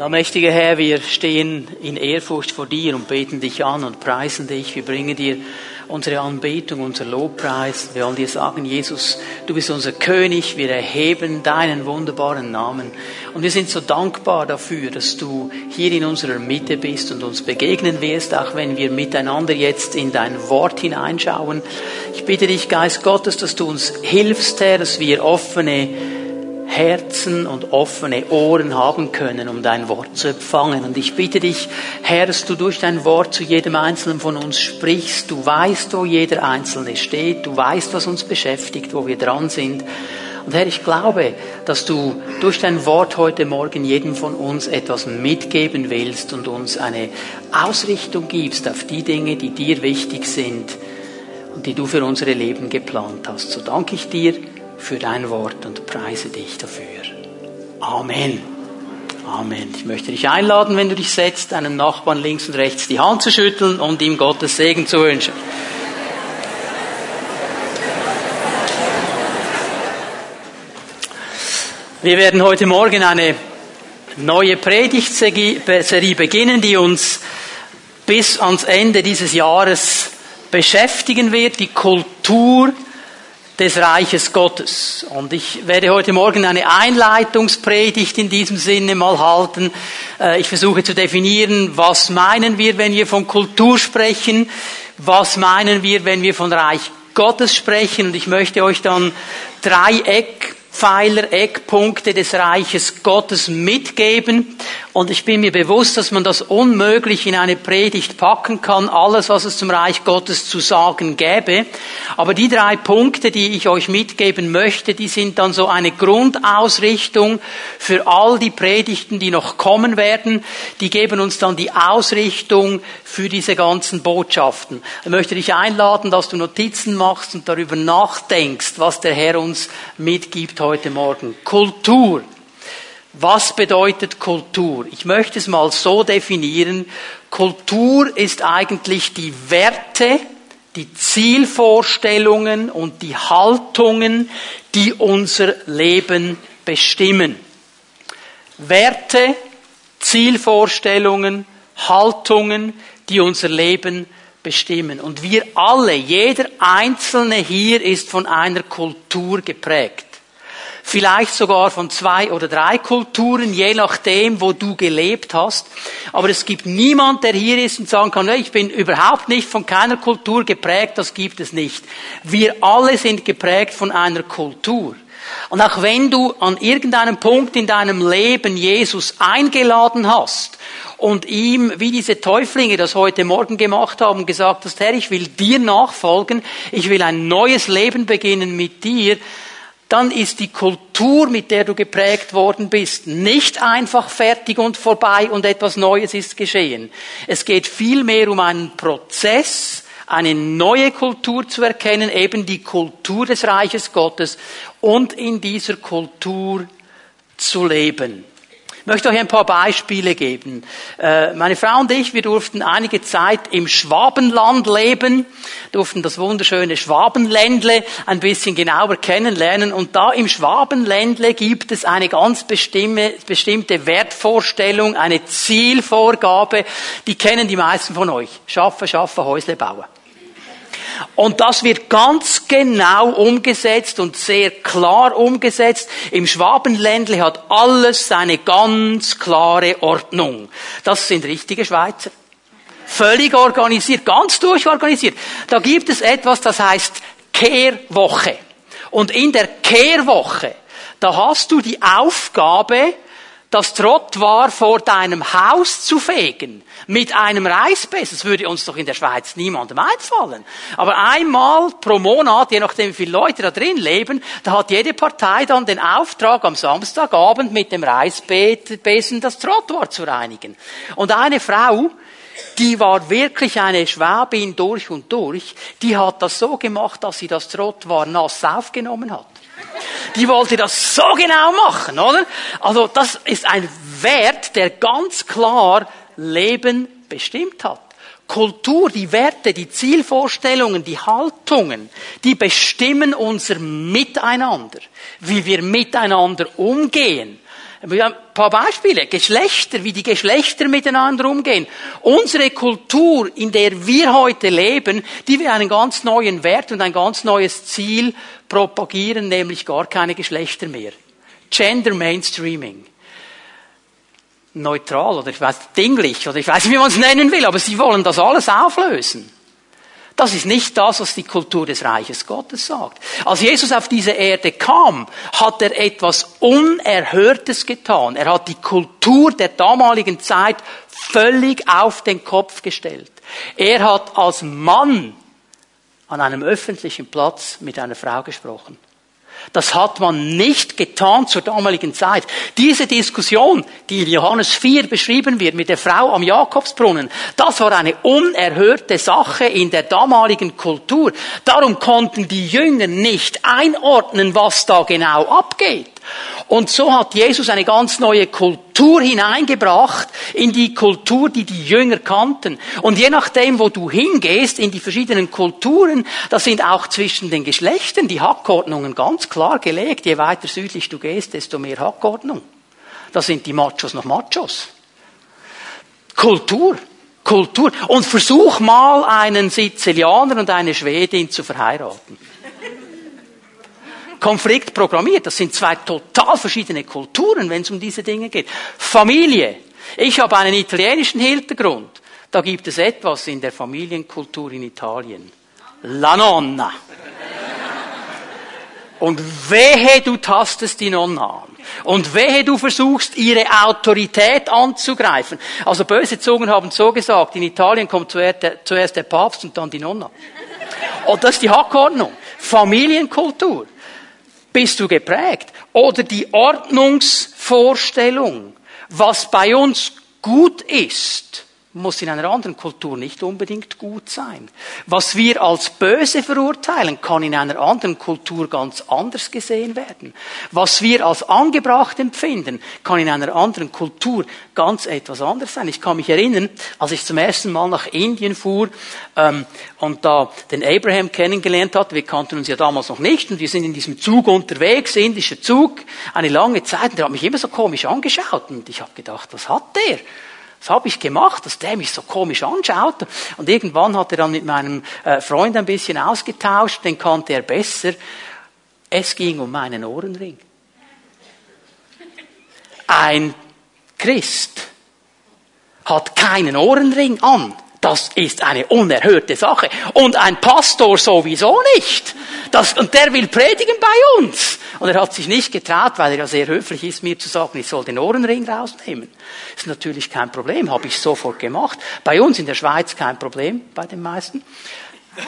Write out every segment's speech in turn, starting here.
Allmächtiger Herr, wir stehen in Ehrfurcht vor dir und beten dich an und preisen dich. Wir bringen dir unsere Anbetung, unser Lobpreis. Wir wollen dir sagen, Jesus, du bist unser König. Wir erheben deinen wunderbaren Namen. Und wir sind so dankbar dafür, dass du hier in unserer Mitte bist und uns begegnen wirst, auch wenn wir miteinander jetzt in dein Wort hineinschauen. Ich bitte dich, Geist Gottes, dass du uns hilfst, Herr, dass wir offene Herzen und offene Ohren haben können, um dein Wort zu empfangen. Und ich bitte dich, Herr, dass du durch dein Wort zu jedem Einzelnen von uns sprichst. Du weißt, wo jeder Einzelne steht. Du weißt, was uns beschäftigt, wo wir dran sind. Und Herr, ich glaube, dass du durch dein Wort heute Morgen jedem von uns etwas mitgeben willst und uns eine Ausrichtung gibst auf die Dinge, die dir wichtig sind und die du für unsere Leben geplant hast. So danke ich dir für dein Wort und preise dich dafür. Amen. Amen. Ich möchte dich einladen, wenn du dich setzt, deinem Nachbarn links und rechts die Hand zu schütteln und ihm Gottes Segen zu wünschen. Wir werden heute Morgen eine neue Predigtserie beginnen, die uns bis ans Ende dieses Jahres beschäftigen wird, die Kultur des Reiches Gottes. Und ich werde heute Morgen eine Einleitungspredigt in diesem Sinne mal halten. Äh, ich versuche zu definieren, was meinen wir, wenn wir von Kultur sprechen, was meinen wir, wenn wir von Reich Gottes sprechen. Und ich möchte euch dann drei Eck Pfeiler, Eckpunkte des Reiches Gottes mitgeben. Und ich bin mir bewusst, dass man das unmöglich in eine Predigt packen kann, alles, was es zum Reich Gottes zu sagen gäbe. Aber die drei Punkte, die ich euch mitgeben möchte, die sind dann so eine Grundausrichtung für all die Predigten, die noch kommen werden. Die geben uns dann die Ausrichtung für diese ganzen Botschaften. Ich möchte dich einladen, dass du Notizen machst und darüber nachdenkst, was der Herr uns mitgibt heute Morgen. Kultur. Was bedeutet Kultur? Ich möchte es mal so definieren. Kultur ist eigentlich die Werte, die Zielvorstellungen und die Haltungen, die unser Leben bestimmen. Werte, Zielvorstellungen, Haltungen, die unser Leben bestimmen. Und wir alle, jeder Einzelne hier ist von einer Kultur geprägt vielleicht sogar von zwei oder drei Kulturen, je nachdem, wo du gelebt hast. Aber es gibt niemand, der hier ist und sagen kann, ich bin überhaupt nicht von keiner Kultur geprägt, das gibt es nicht. Wir alle sind geprägt von einer Kultur. Und auch wenn du an irgendeinem Punkt in deinem Leben Jesus eingeladen hast und ihm, wie diese Täuflinge das heute Morgen gemacht haben, gesagt hast, Herr, ich will dir nachfolgen, ich will ein neues Leben beginnen mit dir, dann ist die Kultur, mit der du geprägt worden bist, nicht einfach fertig und vorbei und etwas Neues ist geschehen. Es geht vielmehr um einen Prozess, eine neue Kultur zu erkennen, eben die Kultur des Reiches Gottes und in dieser Kultur zu leben. Ich möchte euch ein paar Beispiele geben. Äh, meine Frau und ich, wir durften einige Zeit im Schwabenland leben, durften das wunderschöne Schwabenländle ein bisschen genauer kennenlernen. Und da im Schwabenländle gibt es eine ganz bestimmte Wertvorstellung, eine Zielvorgabe, die kennen die meisten von euch. Schaffe, schaffe, Häusle bauen. Und das wird ganz genau umgesetzt und sehr klar umgesetzt. Im Schwabenländle hat alles seine ganz klare Ordnung. Das sind richtige Schweizer. Völlig organisiert, ganz durchorganisiert. Da gibt es etwas, das heißt Kehrwoche. Und in der Kehrwoche, da hast du die Aufgabe, das Trottoir vor deinem Haus zu fegen mit einem Reisbess. Das würde uns doch in der Schweiz niemandem einfallen. Aber einmal pro Monat, je nachdem wie viele Leute da drin leben, da hat jede Partei dann den Auftrag, am Samstagabend mit dem Reisbesen das Trottoir zu reinigen. Und eine Frau, die war wirklich eine Schwabin durch und durch, die hat das so gemacht, dass sie das Trottoir nass aufgenommen hat. Die wollte das so genau machen, oder? Also das ist ein Wert, der ganz klar Leben bestimmt hat. Kultur, die Werte, die Zielvorstellungen, die Haltungen, die bestimmen unser Miteinander, wie wir miteinander umgehen. Ein paar Beispiele. Geschlechter, wie die Geschlechter miteinander umgehen. Unsere Kultur, in der wir heute leben, die will einen ganz neuen Wert und ein ganz neues Ziel propagieren, nämlich gar keine Geschlechter mehr. Gender Mainstreaming. Neutral oder ich weiß, dinglich oder ich weiß nicht, wie man es nennen will, aber sie wollen das alles auflösen. Das ist nicht das, was die Kultur des Reiches Gottes sagt. Als Jesus auf diese Erde kam, hat er etwas Unerhörtes getan. Er hat die Kultur der damaligen Zeit völlig auf den Kopf gestellt. Er hat als Mann an einem öffentlichen Platz mit einer Frau gesprochen. Das hat man nicht getan zur damaligen Zeit. Diese Diskussion, die in Johannes 4 beschrieben wird mit der Frau am Jakobsbrunnen, das war eine unerhörte Sache in der damaligen Kultur. Darum konnten die Jünger nicht einordnen, was da genau abgeht. Und so hat Jesus eine ganz neue Kultur hineingebracht in die Kultur, die die Jünger kannten. Und je nachdem, wo du hingehst, in die verschiedenen Kulturen, da sind auch zwischen den Geschlechtern die Hackordnungen ganz klar gelegt. Je weiter südlich du gehst, desto mehr Hackordnung. Da sind die Machos noch Machos. Kultur. Kultur. Und versuch mal einen Sizilianer und eine Schwedin zu verheiraten. Konflikt programmiert. Das sind zwei total verschiedene Kulturen, wenn es um diese Dinge geht. Familie. Ich habe einen italienischen Hintergrund. Da gibt es etwas in der Familienkultur in Italien. La nonna. Und wehe, du tastest die Nonna an. Und wehe, du versuchst, ihre Autorität anzugreifen. Also böse Zungen haben so gesagt, in Italien kommt zuerst der Papst und dann die Nonna. Und das ist die Hackordnung. Familienkultur. Bist du geprägt? Oder die Ordnungsvorstellung, was bei uns gut ist, muss in einer anderen Kultur nicht unbedingt gut sein. Was wir als böse verurteilen, kann in einer anderen Kultur ganz anders gesehen werden. Was wir als angebracht empfinden, kann in einer anderen Kultur ganz etwas anders sein. Ich kann mich erinnern, als ich zum ersten Mal nach Indien fuhr ähm, und da den Abraham kennengelernt hatte, wir kannten uns ja damals noch nicht und wir sind in diesem Zug unterwegs, indischer Zug, eine lange Zeit und der hat mich immer so komisch angeschaut und ich habe gedacht, was hat der? Was habe ich gemacht, dass der mich so komisch anschaut? Und irgendwann hat er dann mit meinem äh, Freund ein bisschen ausgetauscht, den kannte er besser. Es ging um meinen Ohrenring. Ein Christ hat keinen Ohrenring an. Das ist eine unerhörte Sache. Und ein Pastor sowieso nicht. Das, und der will predigen bei uns. Und er hat sich nicht getraut, weil er ja sehr höflich ist, mir zu sagen, ich soll den Ohrenring rausnehmen. Ist natürlich kein Problem, habe ich sofort gemacht. Bei uns in der Schweiz kein Problem, bei den meisten.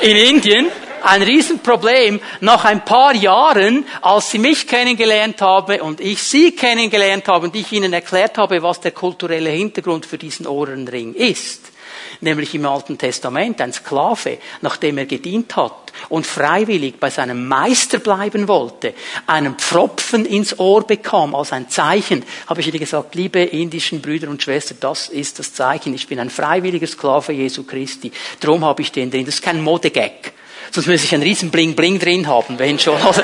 in Indien ein Riesenproblem. Nach ein paar Jahren, als sie mich kennengelernt habe und ich sie kennengelernt habe und ich ihnen erklärt habe, was der kulturelle Hintergrund für diesen Ohrenring ist, nämlich im Alten Testament ein Sklave, nachdem er gedient hat und freiwillig bei seinem Meister bleiben wollte, einen Pfropfen ins Ohr bekam als ein Zeichen, habe ich ihr gesagt, liebe indischen Brüder und Schwestern, das ist das Zeichen. Ich bin ein freiwilliger Sklave Jesu Christi. Drum habe ich den drin. Das ist kein Modegag. Sonst muss ich einen riesen Bling Bling drin haben, wenn schon. Also,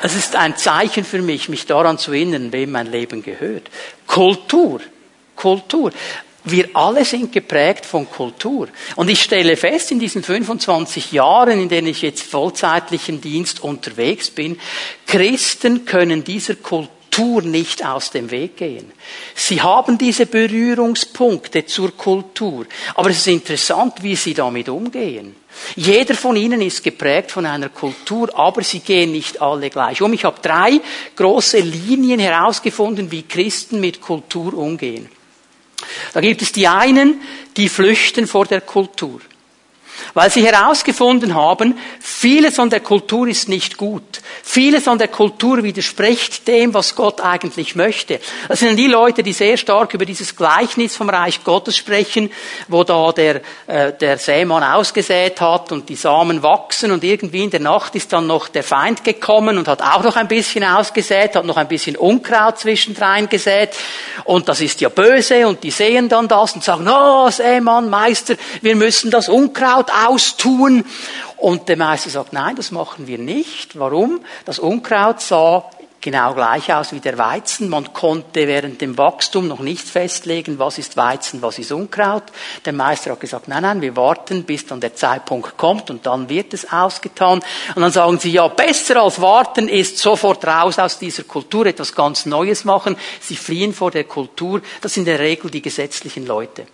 es ist ein Zeichen für mich, mich daran zu erinnern, wem mein Leben gehört. Kultur. Kultur. Wir alle sind geprägt von Kultur. Und ich stelle fest, in diesen 25 Jahren, in denen ich jetzt vollzeitlichen Dienst unterwegs bin, Christen können dieser Kultur nicht aus dem Weg gehen. Sie haben diese Berührungspunkte zur Kultur. Aber es ist interessant, wie sie damit umgehen. Jeder von ihnen ist geprägt von einer Kultur, aber sie gehen nicht alle gleich um. Ich habe drei große Linien herausgefunden, wie Christen mit Kultur umgehen. Da gibt es die einen, die flüchten vor der Kultur. Weil sie herausgefunden haben, vieles von der Kultur ist nicht gut. Vieles von der Kultur widerspricht dem, was Gott eigentlich möchte. Das sind die Leute, die sehr stark über dieses Gleichnis vom Reich Gottes sprechen, wo da der, äh, der Sämann ausgesät hat und die Samen wachsen und irgendwie in der Nacht ist dann noch der Feind gekommen und hat auch noch ein bisschen ausgesät, hat noch ein bisschen Unkraut zwischendrein gesät und das ist ja böse und die sehen dann das und sagen, oh Sämann, Meister, wir müssen das Unkraut austun und der Meister sagt, nein, das machen wir nicht. Warum? Das Unkraut sah genau gleich aus wie der Weizen. Man konnte während dem Wachstum noch nicht festlegen, was ist Weizen, was ist Unkraut. Der Meister hat gesagt, nein, nein, wir warten, bis dann der Zeitpunkt kommt und dann wird es ausgetan. Und dann sagen sie, ja, besser als warten ist sofort raus aus dieser Kultur, etwas ganz Neues machen. Sie fliehen vor der Kultur. Das sind in der Regel die gesetzlichen Leute.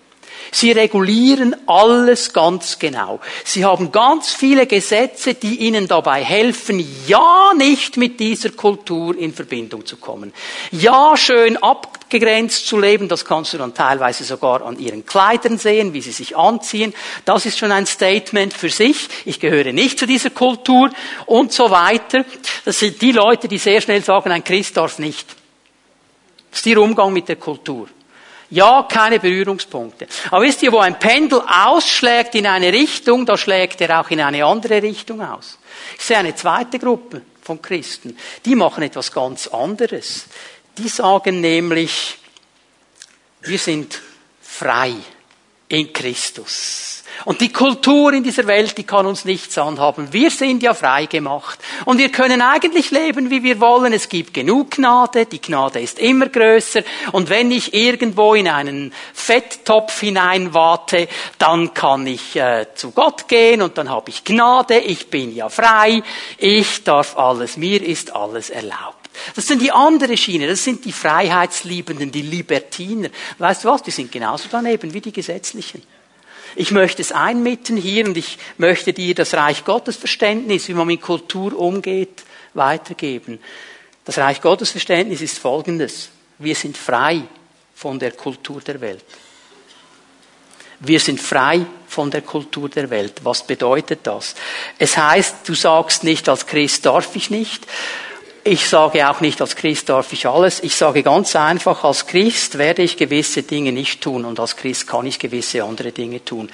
Sie regulieren alles ganz genau. Sie haben ganz viele Gesetze, die ihnen dabei helfen, ja nicht mit dieser Kultur in Verbindung zu kommen. Ja schön abgegrenzt zu leben, das kannst du dann teilweise sogar an ihren Kleidern sehen, wie sie sich anziehen. Das ist schon ein Statement für sich. Ich gehöre nicht zu dieser Kultur und so weiter. Das sind die Leute, die sehr schnell sagen, ein Christ darf nicht. Das ist ihr Umgang mit der Kultur. Ja, keine Berührungspunkte. Aber wisst ihr, wo ein Pendel ausschlägt in eine Richtung, da schlägt er auch in eine andere Richtung aus. Ich sehe eine zweite Gruppe von Christen. Die machen etwas ganz anderes. Die sagen nämlich, wir sind frei in Christus. Und die Kultur in dieser Welt, die kann uns nichts anhaben. Wir sind ja frei gemacht. Und wir können eigentlich leben, wie wir wollen. Es gibt genug Gnade. Die Gnade ist immer größer. Und wenn ich irgendwo in einen Fetttopf hineinwarte, dann kann ich äh, zu Gott gehen und dann habe ich Gnade. Ich bin ja frei. Ich darf alles. Mir ist alles erlaubt. Das sind die andere Schiene, das sind die Freiheitsliebenden, die Libertiner. Weißt du was, die sind genauso daneben wie die Gesetzlichen. Ich möchte es einmitten hier und ich möchte dir das Reich Gottes Verständnis, wie man mit Kultur umgeht, weitergeben. Das Reich Gottes Verständnis ist folgendes. Wir sind frei von der Kultur der Welt. Wir sind frei von der Kultur der Welt. Was bedeutet das? Es heißt, du sagst nicht, als Christ darf ich nicht. Ich sage auch nicht, als Christ darf ich alles. Ich sage ganz einfach, als Christ werde ich gewisse Dinge nicht tun und als Christ kann ich gewisse andere Dinge tun.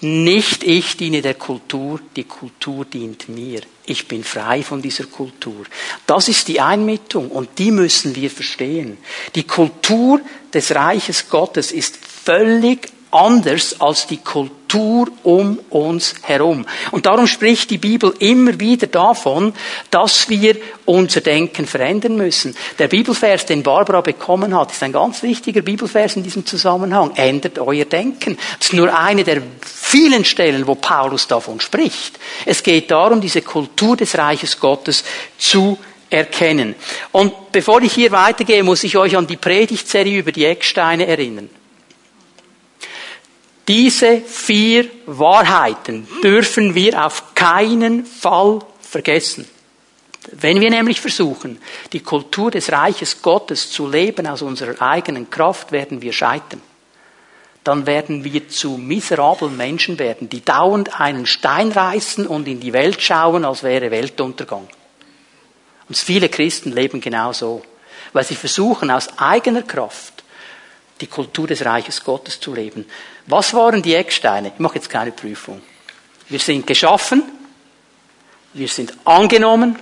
Nicht ich diene der Kultur, die Kultur dient mir. Ich bin frei von dieser Kultur. Das ist die Einmittung und die müssen wir verstehen. Die Kultur des Reiches Gottes ist völlig anders als die Kultur um uns herum. Und darum spricht die Bibel immer wieder davon, dass wir unser Denken verändern müssen. Der Bibelvers, den Barbara bekommen hat, ist ein ganz wichtiger Bibelvers in diesem Zusammenhang. Ändert euer Denken. Das ist nur eine der vielen Stellen, wo Paulus davon spricht. Es geht darum, diese Kultur des Reiches Gottes zu erkennen. Und bevor ich hier weitergehe, muss ich euch an die Predigtserie über die Ecksteine erinnern. Diese vier Wahrheiten dürfen wir auf keinen Fall vergessen. Wenn wir nämlich versuchen, die Kultur des Reiches Gottes zu leben aus unserer eigenen Kraft, werden wir scheitern. Dann werden wir zu miserablen Menschen werden, die dauernd einen Stein reißen und in die Welt schauen, als wäre Weltuntergang. Und viele Christen leben genau so, weil sie versuchen, aus eigener Kraft die Kultur des Reiches Gottes zu leben. Was waren die Ecksteine? Ich mache jetzt keine Prüfung. Wir sind geschaffen, wir sind angenommen,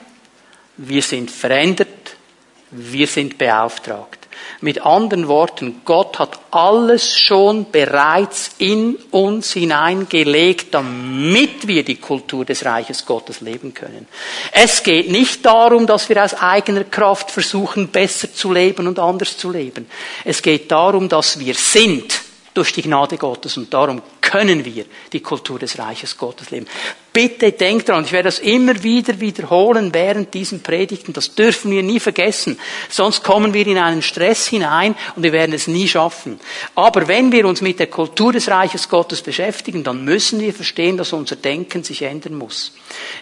wir sind verändert, wir sind beauftragt. Mit anderen Worten, Gott hat alles schon bereits in uns hineingelegt, damit wir die Kultur des Reiches Gottes leben können. Es geht nicht darum, dass wir aus eigener Kraft versuchen, besser zu leben und anders zu leben. Es geht darum, dass wir sind durch die Gnade Gottes und darum können wir die Kultur des Reiches Gottes leben. Bitte denkt dran, ich werde das immer wieder wiederholen während diesen Predigten. Das dürfen wir nie vergessen. Sonst kommen wir in einen Stress hinein und wir werden es nie schaffen. Aber wenn wir uns mit der Kultur des Reiches Gottes beschäftigen, dann müssen wir verstehen, dass unser Denken sich ändern muss.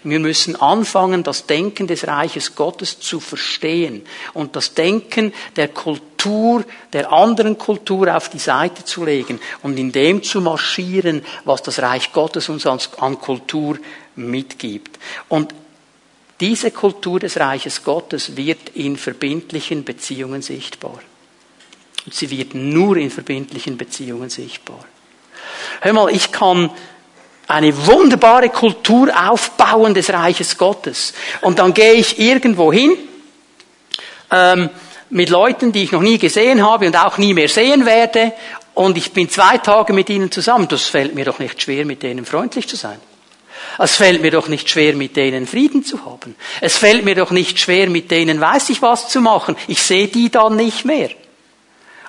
Wir müssen anfangen, das Denken des Reiches Gottes zu verstehen und das Denken der Kultur, der anderen Kultur auf die Seite zu legen und in dem zu marschieren, was das Reich Gottes uns an Kultur mitgibt. Und diese Kultur des Reiches Gottes wird in verbindlichen Beziehungen sichtbar. Und sie wird nur in verbindlichen Beziehungen sichtbar. Hör mal, ich kann eine wunderbare Kultur aufbauen des Reiches Gottes. Und dann gehe ich irgendwo hin ähm, mit Leuten, die ich noch nie gesehen habe und auch nie mehr sehen werde. Und ich bin zwei Tage mit ihnen zusammen. Das fällt mir doch nicht schwer, mit denen freundlich zu sein. Es fällt mir doch nicht schwer, mit denen Frieden zu haben. Es fällt mir doch nicht schwer, mit denen weiß ich was zu machen. Ich sehe die dann nicht mehr.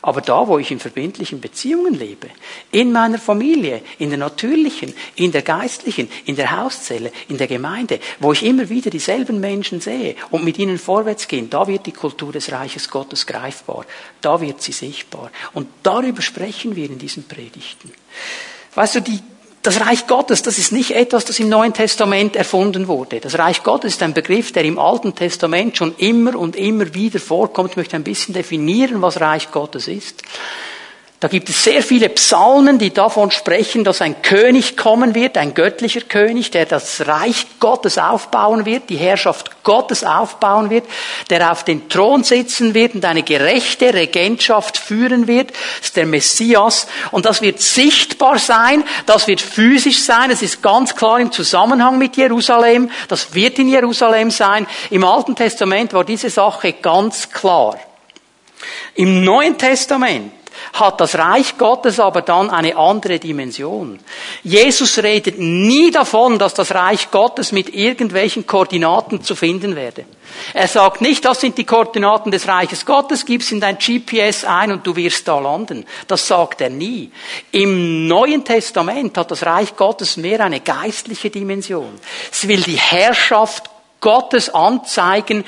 Aber da, wo ich in verbindlichen Beziehungen lebe, in meiner Familie, in der natürlichen, in der geistlichen, in der Hauszelle, in der Gemeinde, wo ich immer wieder dieselben Menschen sehe und mit ihnen vorwärts gehen, da wird die Kultur des Reiches Gottes greifbar, da wird sie sichtbar. Und darüber sprechen wir in diesen Predigten. Weißt du, die das Reich Gottes, das ist nicht etwas, das im Neuen Testament erfunden wurde. Das Reich Gottes ist ein Begriff, der im Alten Testament schon immer und immer wieder vorkommt. Ich möchte ein bisschen definieren, was Reich Gottes ist. Da gibt es sehr viele Psalmen, die davon sprechen, dass ein König kommen wird, ein göttlicher König, der das Reich Gottes aufbauen wird, die Herrschaft Gottes aufbauen wird, der auf den Thron sitzen wird und eine gerechte Regentschaft führen wird. Das ist der Messias. Und das wird sichtbar sein, das wird physisch sein. Es ist ganz klar im Zusammenhang mit Jerusalem. Das wird in Jerusalem sein. Im Alten Testament war diese Sache ganz klar. Im Neuen Testament hat das Reich Gottes aber dann eine andere Dimension. Jesus redet nie davon, dass das Reich Gottes mit irgendwelchen Koordinaten zu finden werde. Er sagt nicht, das sind die Koordinaten des Reiches Gottes, gib's in dein GPS ein und du wirst da landen. Das sagt er nie. Im Neuen Testament hat das Reich Gottes mehr eine geistliche Dimension. Es will die Herrschaft Gottes anzeigen,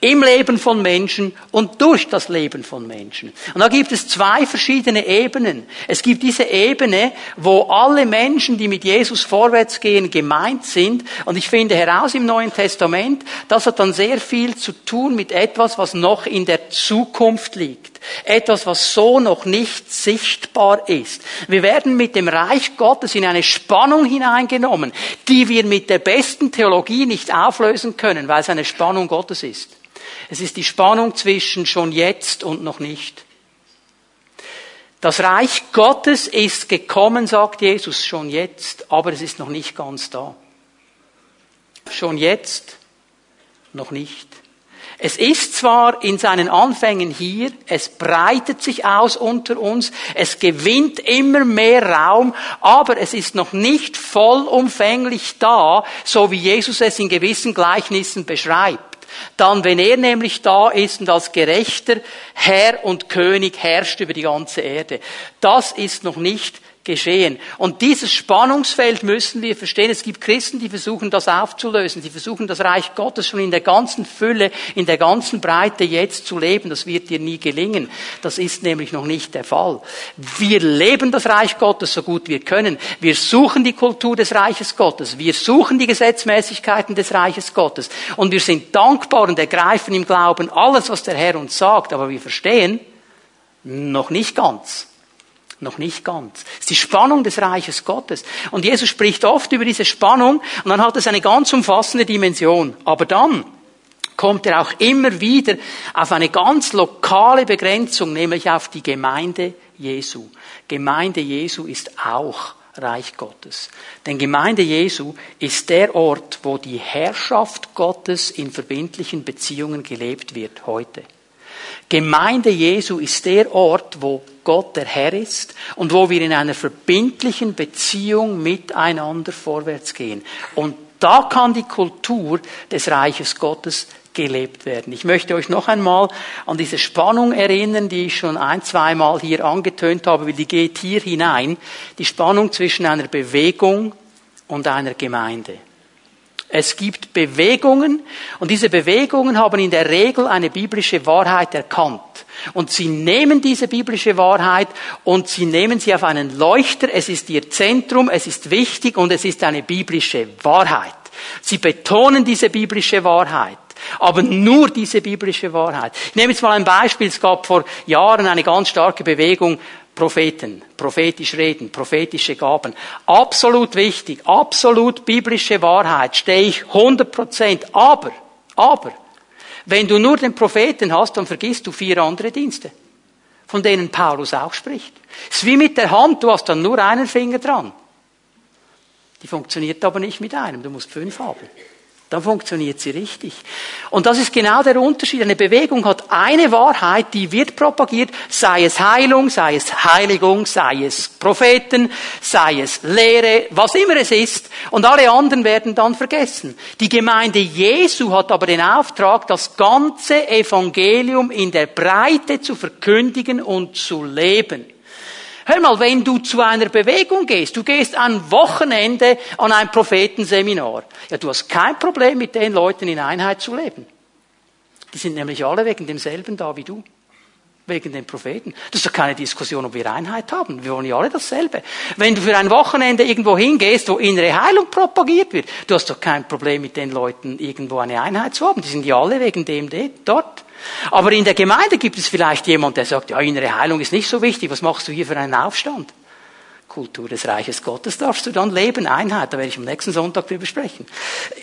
im Leben von Menschen und durch das Leben von Menschen. Und da gibt es zwei verschiedene Ebenen. Es gibt diese Ebene, wo alle Menschen, die mit Jesus vorwärts gehen, gemeint sind. Und ich finde heraus im Neuen Testament, das hat dann sehr viel zu tun mit etwas, was noch in der Zukunft liegt. Etwas, was so noch nicht sichtbar ist. Wir werden mit dem Reich Gottes in eine Spannung hineingenommen, die wir mit der besten Theologie nicht auflösen können, weil es eine Spannung Gottes ist. Es ist die Spannung zwischen schon jetzt und noch nicht. Das Reich Gottes ist gekommen, sagt Jesus, schon jetzt, aber es ist noch nicht ganz da. Schon jetzt, noch nicht. Es ist zwar in seinen Anfängen hier, es breitet sich aus unter uns, es gewinnt immer mehr Raum, aber es ist noch nicht vollumfänglich da, so wie Jesus es in gewissen Gleichnissen beschreibt. Dann, wenn er nämlich da ist und als gerechter Herr und König herrscht über die ganze Erde. Das ist noch nicht geschehen. Und dieses Spannungsfeld müssen wir verstehen. Es gibt Christen, die versuchen das aufzulösen. Die versuchen das Reich Gottes schon in der ganzen Fülle, in der ganzen Breite jetzt zu leben. Das wird dir nie gelingen. Das ist nämlich noch nicht der Fall. Wir leben das Reich Gottes so gut wir können. Wir suchen die Kultur des Reiches Gottes. Wir suchen die Gesetzmäßigkeiten des Reiches Gottes. Und wir sind dankbar und ergreifen im Glauben alles, was der Herr uns sagt. Aber wir verstehen noch nicht ganz. Noch nicht ganz. Es ist die Spannung des Reiches Gottes. Und Jesus spricht oft über diese Spannung und dann hat es eine ganz umfassende Dimension. Aber dann kommt er auch immer wieder auf eine ganz lokale Begrenzung, nämlich auf die Gemeinde Jesu. Gemeinde Jesu ist auch Reich Gottes. Denn Gemeinde Jesu ist der Ort, wo die Herrschaft Gottes in verbindlichen Beziehungen gelebt wird heute. Gemeinde Jesu ist der Ort, wo Gott der Herr ist und wo wir in einer verbindlichen Beziehung miteinander vorwärts gehen. Und da kann die Kultur des Reiches Gottes gelebt werden. Ich möchte euch noch einmal an diese Spannung erinnern, die ich schon ein, zweimal hier angetönt habe, weil die geht hier hinein. Die Spannung zwischen einer Bewegung und einer Gemeinde. Es gibt Bewegungen und diese Bewegungen haben in der Regel eine biblische Wahrheit erkannt. Und sie nehmen diese biblische Wahrheit und sie nehmen sie auf einen Leuchter. Es ist ihr Zentrum, es ist wichtig und es ist eine biblische Wahrheit. Sie betonen diese biblische Wahrheit. Aber nur diese biblische Wahrheit. Ich nehme jetzt mal ein Beispiel. Es gab vor Jahren eine ganz starke Bewegung Propheten, prophetisch reden, prophetische Gaben. Absolut wichtig, absolut biblische Wahrheit, stehe ich 100 Prozent. Aber, aber, wenn du nur den Propheten hast, dann vergisst du vier andere Dienste, von denen Paulus auch spricht. Es ist wie mit der Hand, du hast dann nur einen Finger dran. Die funktioniert aber nicht mit einem, du musst fünf haben. Dann funktioniert sie richtig. Und das ist genau der Unterschied. Eine Bewegung hat eine Wahrheit, die wird propagiert, sei es Heilung, sei es Heiligung, sei es Propheten, sei es Lehre, was immer es ist. Und alle anderen werden dann vergessen. Die Gemeinde Jesu hat aber den Auftrag, das ganze Evangelium in der Breite zu verkündigen und zu leben. Hör mal, wenn du zu einer Bewegung gehst, du gehst ein Wochenende an ein Prophetenseminar, ja, du hast kein Problem mit den Leuten in Einheit zu leben. Die sind nämlich alle wegen demselben da wie du. Wegen den Propheten. Das ist doch keine Diskussion, ob wir Einheit haben. Wir wollen ja alle dasselbe. Wenn du für ein Wochenende irgendwo hingehst, wo innere Heilung propagiert wird, du hast doch kein Problem mit den Leuten, irgendwo eine Einheit zu haben. Die sind ja alle wegen dem dort. Aber in der Gemeinde gibt es vielleicht jemand, der sagt, ja, innere Heilung ist nicht so wichtig, was machst du hier für einen Aufstand? Kultur des Reiches Gottes darfst du dann leben, Einheit, da werde ich am nächsten Sonntag drüber sprechen.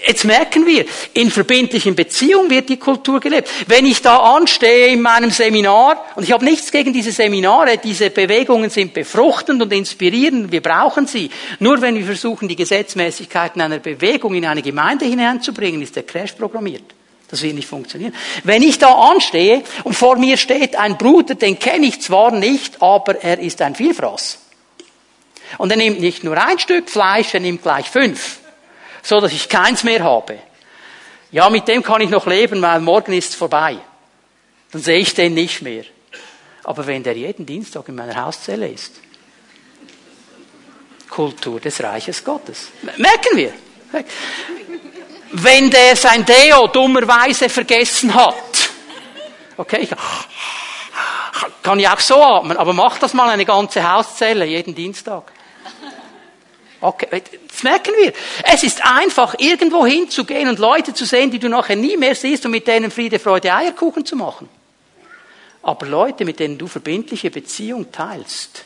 Jetzt merken wir, in verbindlichen Beziehungen wird die Kultur gelebt. Wenn ich da anstehe in meinem Seminar, und ich habe nichts gegen diese Seminare, diese Bewegungen sind befruchtend und inspirierend, wir brauchen sie. Nur wenn wir versuchen, die Gesetzmäßigkeiten einer Bewegung in eine Gemeinde hineinzubringen, ist der Crash programmiert. Das wird nicht funktionieren. Wenn ich da anstehe und vor mir steht ein Bruder, den kenne ich zwar nicht, aber er ist ein Vielfraß. Und er nimmt nicht nur ein Stück Fleisch, er nimmt gleich fünf, so dass ich keins mehr habe. Ja, mit dem kann ich noch leben, weil morgen ist es vorbei. Dann sehe ich den nicht mehr. Aber wenn der jeden Dienstag in meiner Hauszelle ist, Kultur des Reiches Gottes. Merken wir wenn der sein Deo dummerweise vergessen hat. Okay, ich kann ich auch so atmen, aber mach das mal eine ganze Hauszelle jeden Dienstag. Okay, das merken wir. Es ist einfach, irgendwo hinzugehen und Leute zu sehen, die du nachher nie mehr siehst und mit denen Friede, Freude, Eierkuchen zu machen. Aber Leute, mit denen du verbindliche Beziehung teilst,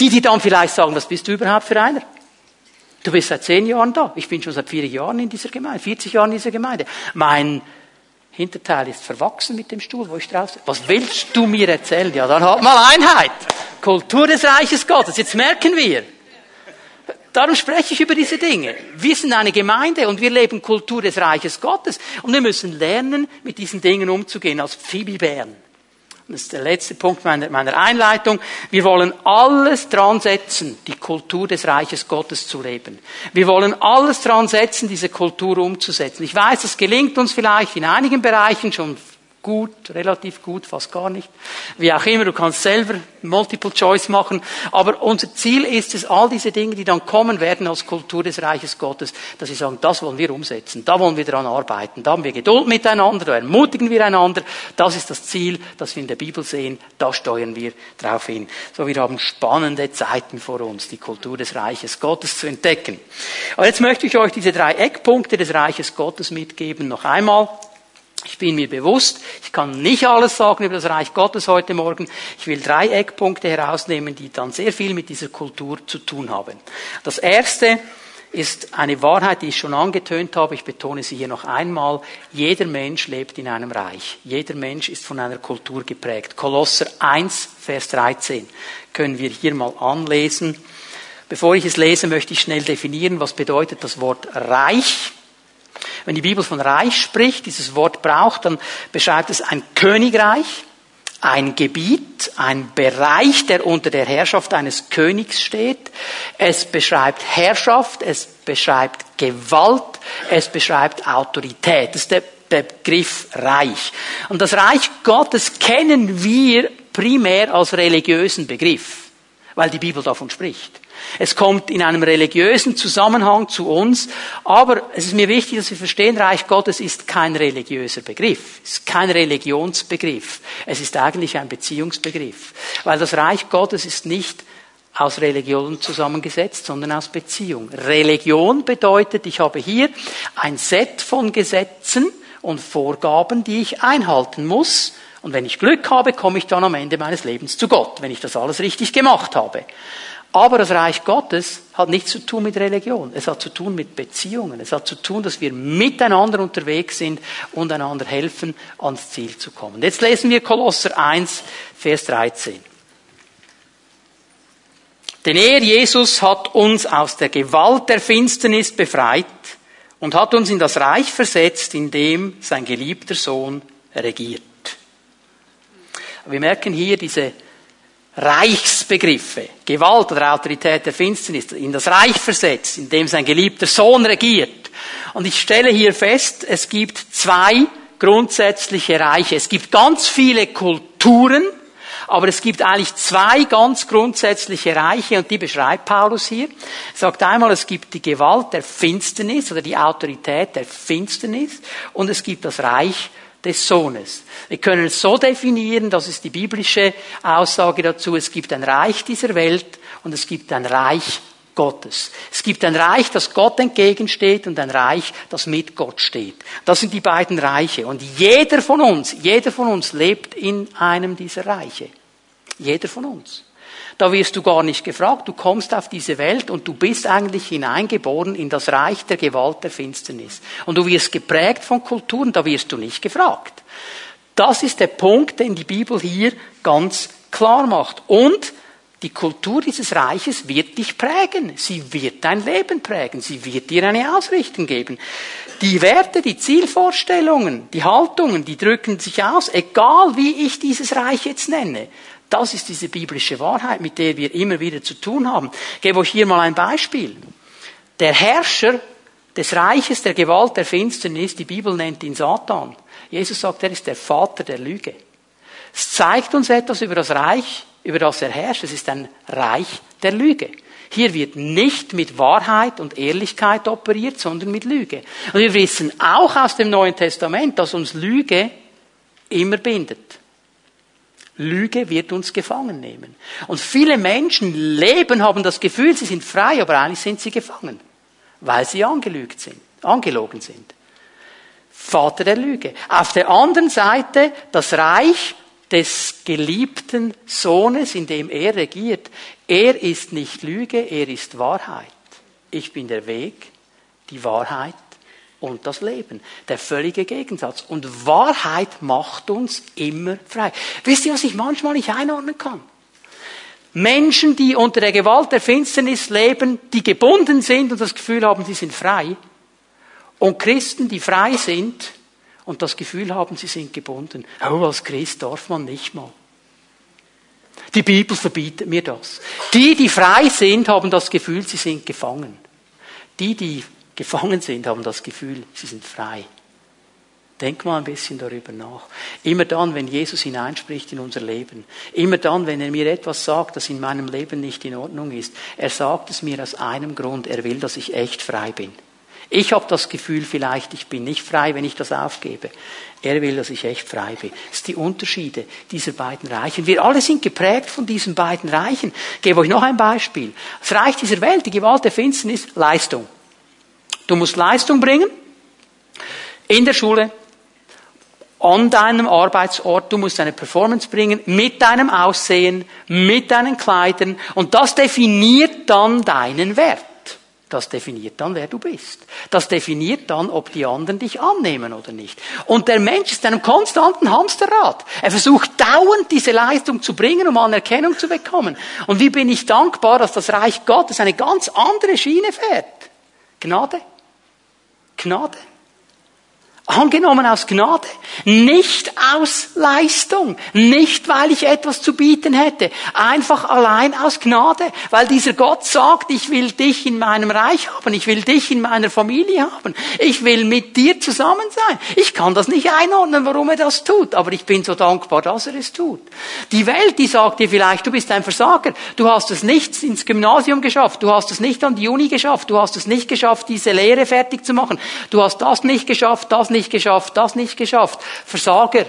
die, die dann vielleicht sagen, was bist du überhaupt für einer? Du bist seit zehn Jahren da. Ich bin schon seit vier Jahren in dieser Gemeinde, 40 Jahren in dieser Gemeinde. Mein Hinterteil ist verwachsen mit dem Stuhl, wo ich drauf Was willst du mir erzählen? Ja, dann halt mal Einheit. Kultur des Reiches Gottes. Jetzt merken wir. Darum spreche ich über diese Dinge. Wir sind eine Gemeinde und wir leben Kultur des Reiches Gottes. Und wir müssen lernen, mit diesen Dingen umzugehen als Phoebe-Bären. Das ist der letzte Punkt meiner, Einleitung. Wir wollen alles dran setzen, die Kultur des Reiches Gottes zu leben. Wir wollen alles dran setzen, diese Kultur umzusetzen. Ich weiß, das gelingt uns vielleicht in einigen Bereichen schon gut, relativ gut, fast gar nicht. Wie auch immer, du kannst selber Multiple Choice machen. Aber unser Ziel ist es, all diese Dinge, die dann kommen werden als Kultur des Reiches Gottes, dass sie sagen, das wollen wir umsetzen, da wollen wir daran arbeiten, da haben wir Geduld miteinander, da ermutigen wir einander. Das ist das Ziel, das wir in der Bibel sehen, da steuern wir drauf hin. So, wir haben spannende Zeiten vor uns, die Kultur des Reiches Gottes zu entdecken. Aber jetzt möchte ich euch diese drei Eckpunkte des Reiches Gottes mitgeben, noch einmal. Ich bin mir bewusst, ich kann nicht alles sagen über das Reich Gottes heute Morgen. Ich will drei Eckpunkte herausnehmen, die dann sehr viel mit dieser Kultur zu tun haben. Das erste ist eine Wahrheit, die ich schon angetönt habe. Ich betone sie hier noch einmal. Jeder Mensch lebt in einem Reich. Jeder Mensch ist von einer Kultur geprägt. Kolosser 1, Vers 13 können wir hier mal anlesen. Bevor ich es lese, möchte ich schnell definieren, was bedeutet das Wort Reich. Wenn die Bibel von Reich spricht, dieses Wort braucht, dann beschreibt es ein Königreich, ein Gebiet, ein Bereich, der unter der Herrschaft eines Königs steht. Es beschreibt Herrschaft, es beschreibt Gewalt, es beschreibt Autorität. Das ist der Begriff Reich. Und das Reich Gottes kennen wir primär als religiösen Begriff, weil die Bibel davon spricht. Es kommt in einem religiösen Zusammenhang zu uns, aber es ist mir wichtig, dass wir verstehen, Reich Gottes ist kein religiöser Begriff, es ist kein Religionsbegriff, es ist eigentlich ein Beziehungsbegriff, weil das Reich Gottes ist nicht aus Religion zusammengesetzt, sondern aus Beziehung. Religion bedeutet, ich habe hier ein Set von Gesetzen und Vorgaben, die ich einhalten muss, und wenn ich Glück habe, komme ich dann am Ende meines Lebens zu Gott, wenn ich das alles richtig gemacht habe. Aber das Reich Gottes hat nichts zu tun mit Religion. Es hat zu tun mit Beziehungen. Es hat zu tun, dass wir miteinander unterwegs sind und einander helfen, ans Ziel zu kommen. Jetzt lesen wir Kolosser 1, Vers 13. Denn er, Jesus, hat uns aus der Gewalt der Finsternis befreit und hat uns in das Reich versetzt, in dem sein geliebter Sohn regiert. Wir merken hier diese Reichsbegriffe, Gewalt oder Autorität der Finsternis, in das Reich versetzt, in dem sein geliebter Sohn regiert. Und ich stelle hier fest, es gibt zwei grundsätzliche Reiche. Es gibt ganz viele Kulturen, aber es gibt eigentlich zwei ganz grundsätzliche Reiche und die beschreibt Paulus hier. Er sagt einmal, es gibt die Gewalt der Finsternis oder die Autorität der Finsternis und es gibt das Reich des Sohnes. Wir können es so definieren, das ist die biblische Aussage dazu, es gibt ein Reich dieser Welt und es gibt ein Reich Gottes. Es gibt ein Reich, das Gott entgegensteht und ein Reich, das mit Gott steht. Das sind die beiden Reiche. Und jeder von uns, jeder von uns lebt in einem dieser Reiche. Jeder von uns. Da wirst du gar nicht gefragt. Du kommst auf diese Welt und du bist eigentlich hineingeboren in das Reich der Gewalt der Finsternis. Und du wirst geprägt von Kulturen, da wirst du nicht gefragt. Das ist der Punkt, den die Bibel hier ganz klar macht. Und die Kultur dieses Reiches wird dich prägen. Sie wird dein Leben prägen. Sie wird dir eine Ausrichtung geben. Die Werte, die Zielvorstellungen, die Haltungen, die drücken sich aus, egal wie ich dieses Reich jetzt nenne. Das ist diese biblische Wahrheit, mit der wir immer wieder zu tun haben. Ich gebe euch hier mal ein Beispiel. Der Herrscher des Reiches der Gewalt der Finsternis, die Bibel nennt ihn Satan. Jesus sagt, er ist der Vater der Lüge. Es zeigt uns etwas über das Reich, über das er herrscht. Es ist ein Reich der Lüge. Hier wird nicht mit Wahrheit und Ehrlichkeit operiert, sondern mit Lüge. Und wir wissen auch aus dem Neuen Testament, dass uns Lüge immer bindet. Lüge wird uns gefangen nehmen. Und viele Menschen leben, haben das Gefühl, sie sind frei, aber eigentlich sind sie gefangen, weil sie angelügt sind, angelogen sind. Vater der Lüge. Auf der anderen Seite das Reich des geliebten Sohnes, in dem er regiert. Er ist nicht Lüge, er ist Wahrheit. Ich bin der Weg, die Wahrheit und das Leben. Der völlige Gegensatz. Und Wahrheit macht uns immer frei. Wisst ihr, was ich manchmal nicht einordnen kann? Menschen, die unter der Gewalt der Finsternis leben, die gebunden sind und das Gefühl haben, sie sind frei. Und Christen, die frei sind und das Gefühl haben, sie sind gebunden. Oh, als Christ darf man nicht mal. Die Bibel verbietet mir das. Die, die frei sind, haben das Gefühl, sie sind gefangen. Die, die gefangen sind, haben das Gefühl, sie sind frei. Denk mal ein bisschen darüber nach. Immer dann, wenn Jesus hineinspricht in unser Leben, immer dann, wenn er mir etwas sagt, das in meinem Leben nicht in Ordnung ist, er sagt es mir aus einem Grund, er will, dass ich echt frei bin. Ich habe das Gefühl vielleicht, ich bin nicht frei, wenn ich das aufgebe. Er will, dass ich echt frei bin. Das sind die Unterschiede dieser beiden Reichen. Wir alle sind geprägt von diesen beiden Reichen. Ich gebe euch noch ein Beispiel. Das Reich dieser Welt, die Gewalt der Finsternis, Leistung. Du musst Leistung bringen in der Schule, an deinem Arbeitsort, du musst eine Performance bringen mit deinem Aussehen, mit deinen Kleidern und das definiert dann deinen Wert. Das definiert dann, wer du bist. Das definiert dann, ob die anderen dich annehmen oder nicht. Und der Mensch ist in einem konstanten Hamsterrad. Er versucht dauernd diese Leistung zu bringen, um Anerkennung zu bekommen. Und wie bin ich dankbar, dass das Reich Gottes eine ganz andere Schiene fährt. Gnade. Gnade. Angenommen aus Gnade, nicht aus Leistung, nicht weil ich etwas zu bieten hätte, einfach allein aus Gnade, weil dieser Gott sagt, ich will dich in meinem Reich haben, ich will dich in meiner Familie haben, ich will mit dir zusammen sein. Ich kann das nicht einordnen, warum er das tut, aber ich bin so dankbar, dass er es tut. Die Welt, die sagt dir vielleicht, du bist ein Versager, du hast es nicht ins Gymnasium geschafft, du hast es nicht an die Uni geschafft, du hast es nicht geschafft, diese Lehre fertig zu machen, du hast das nicht geschafft, das nicht geschafft, das nicht geschafft. Versager.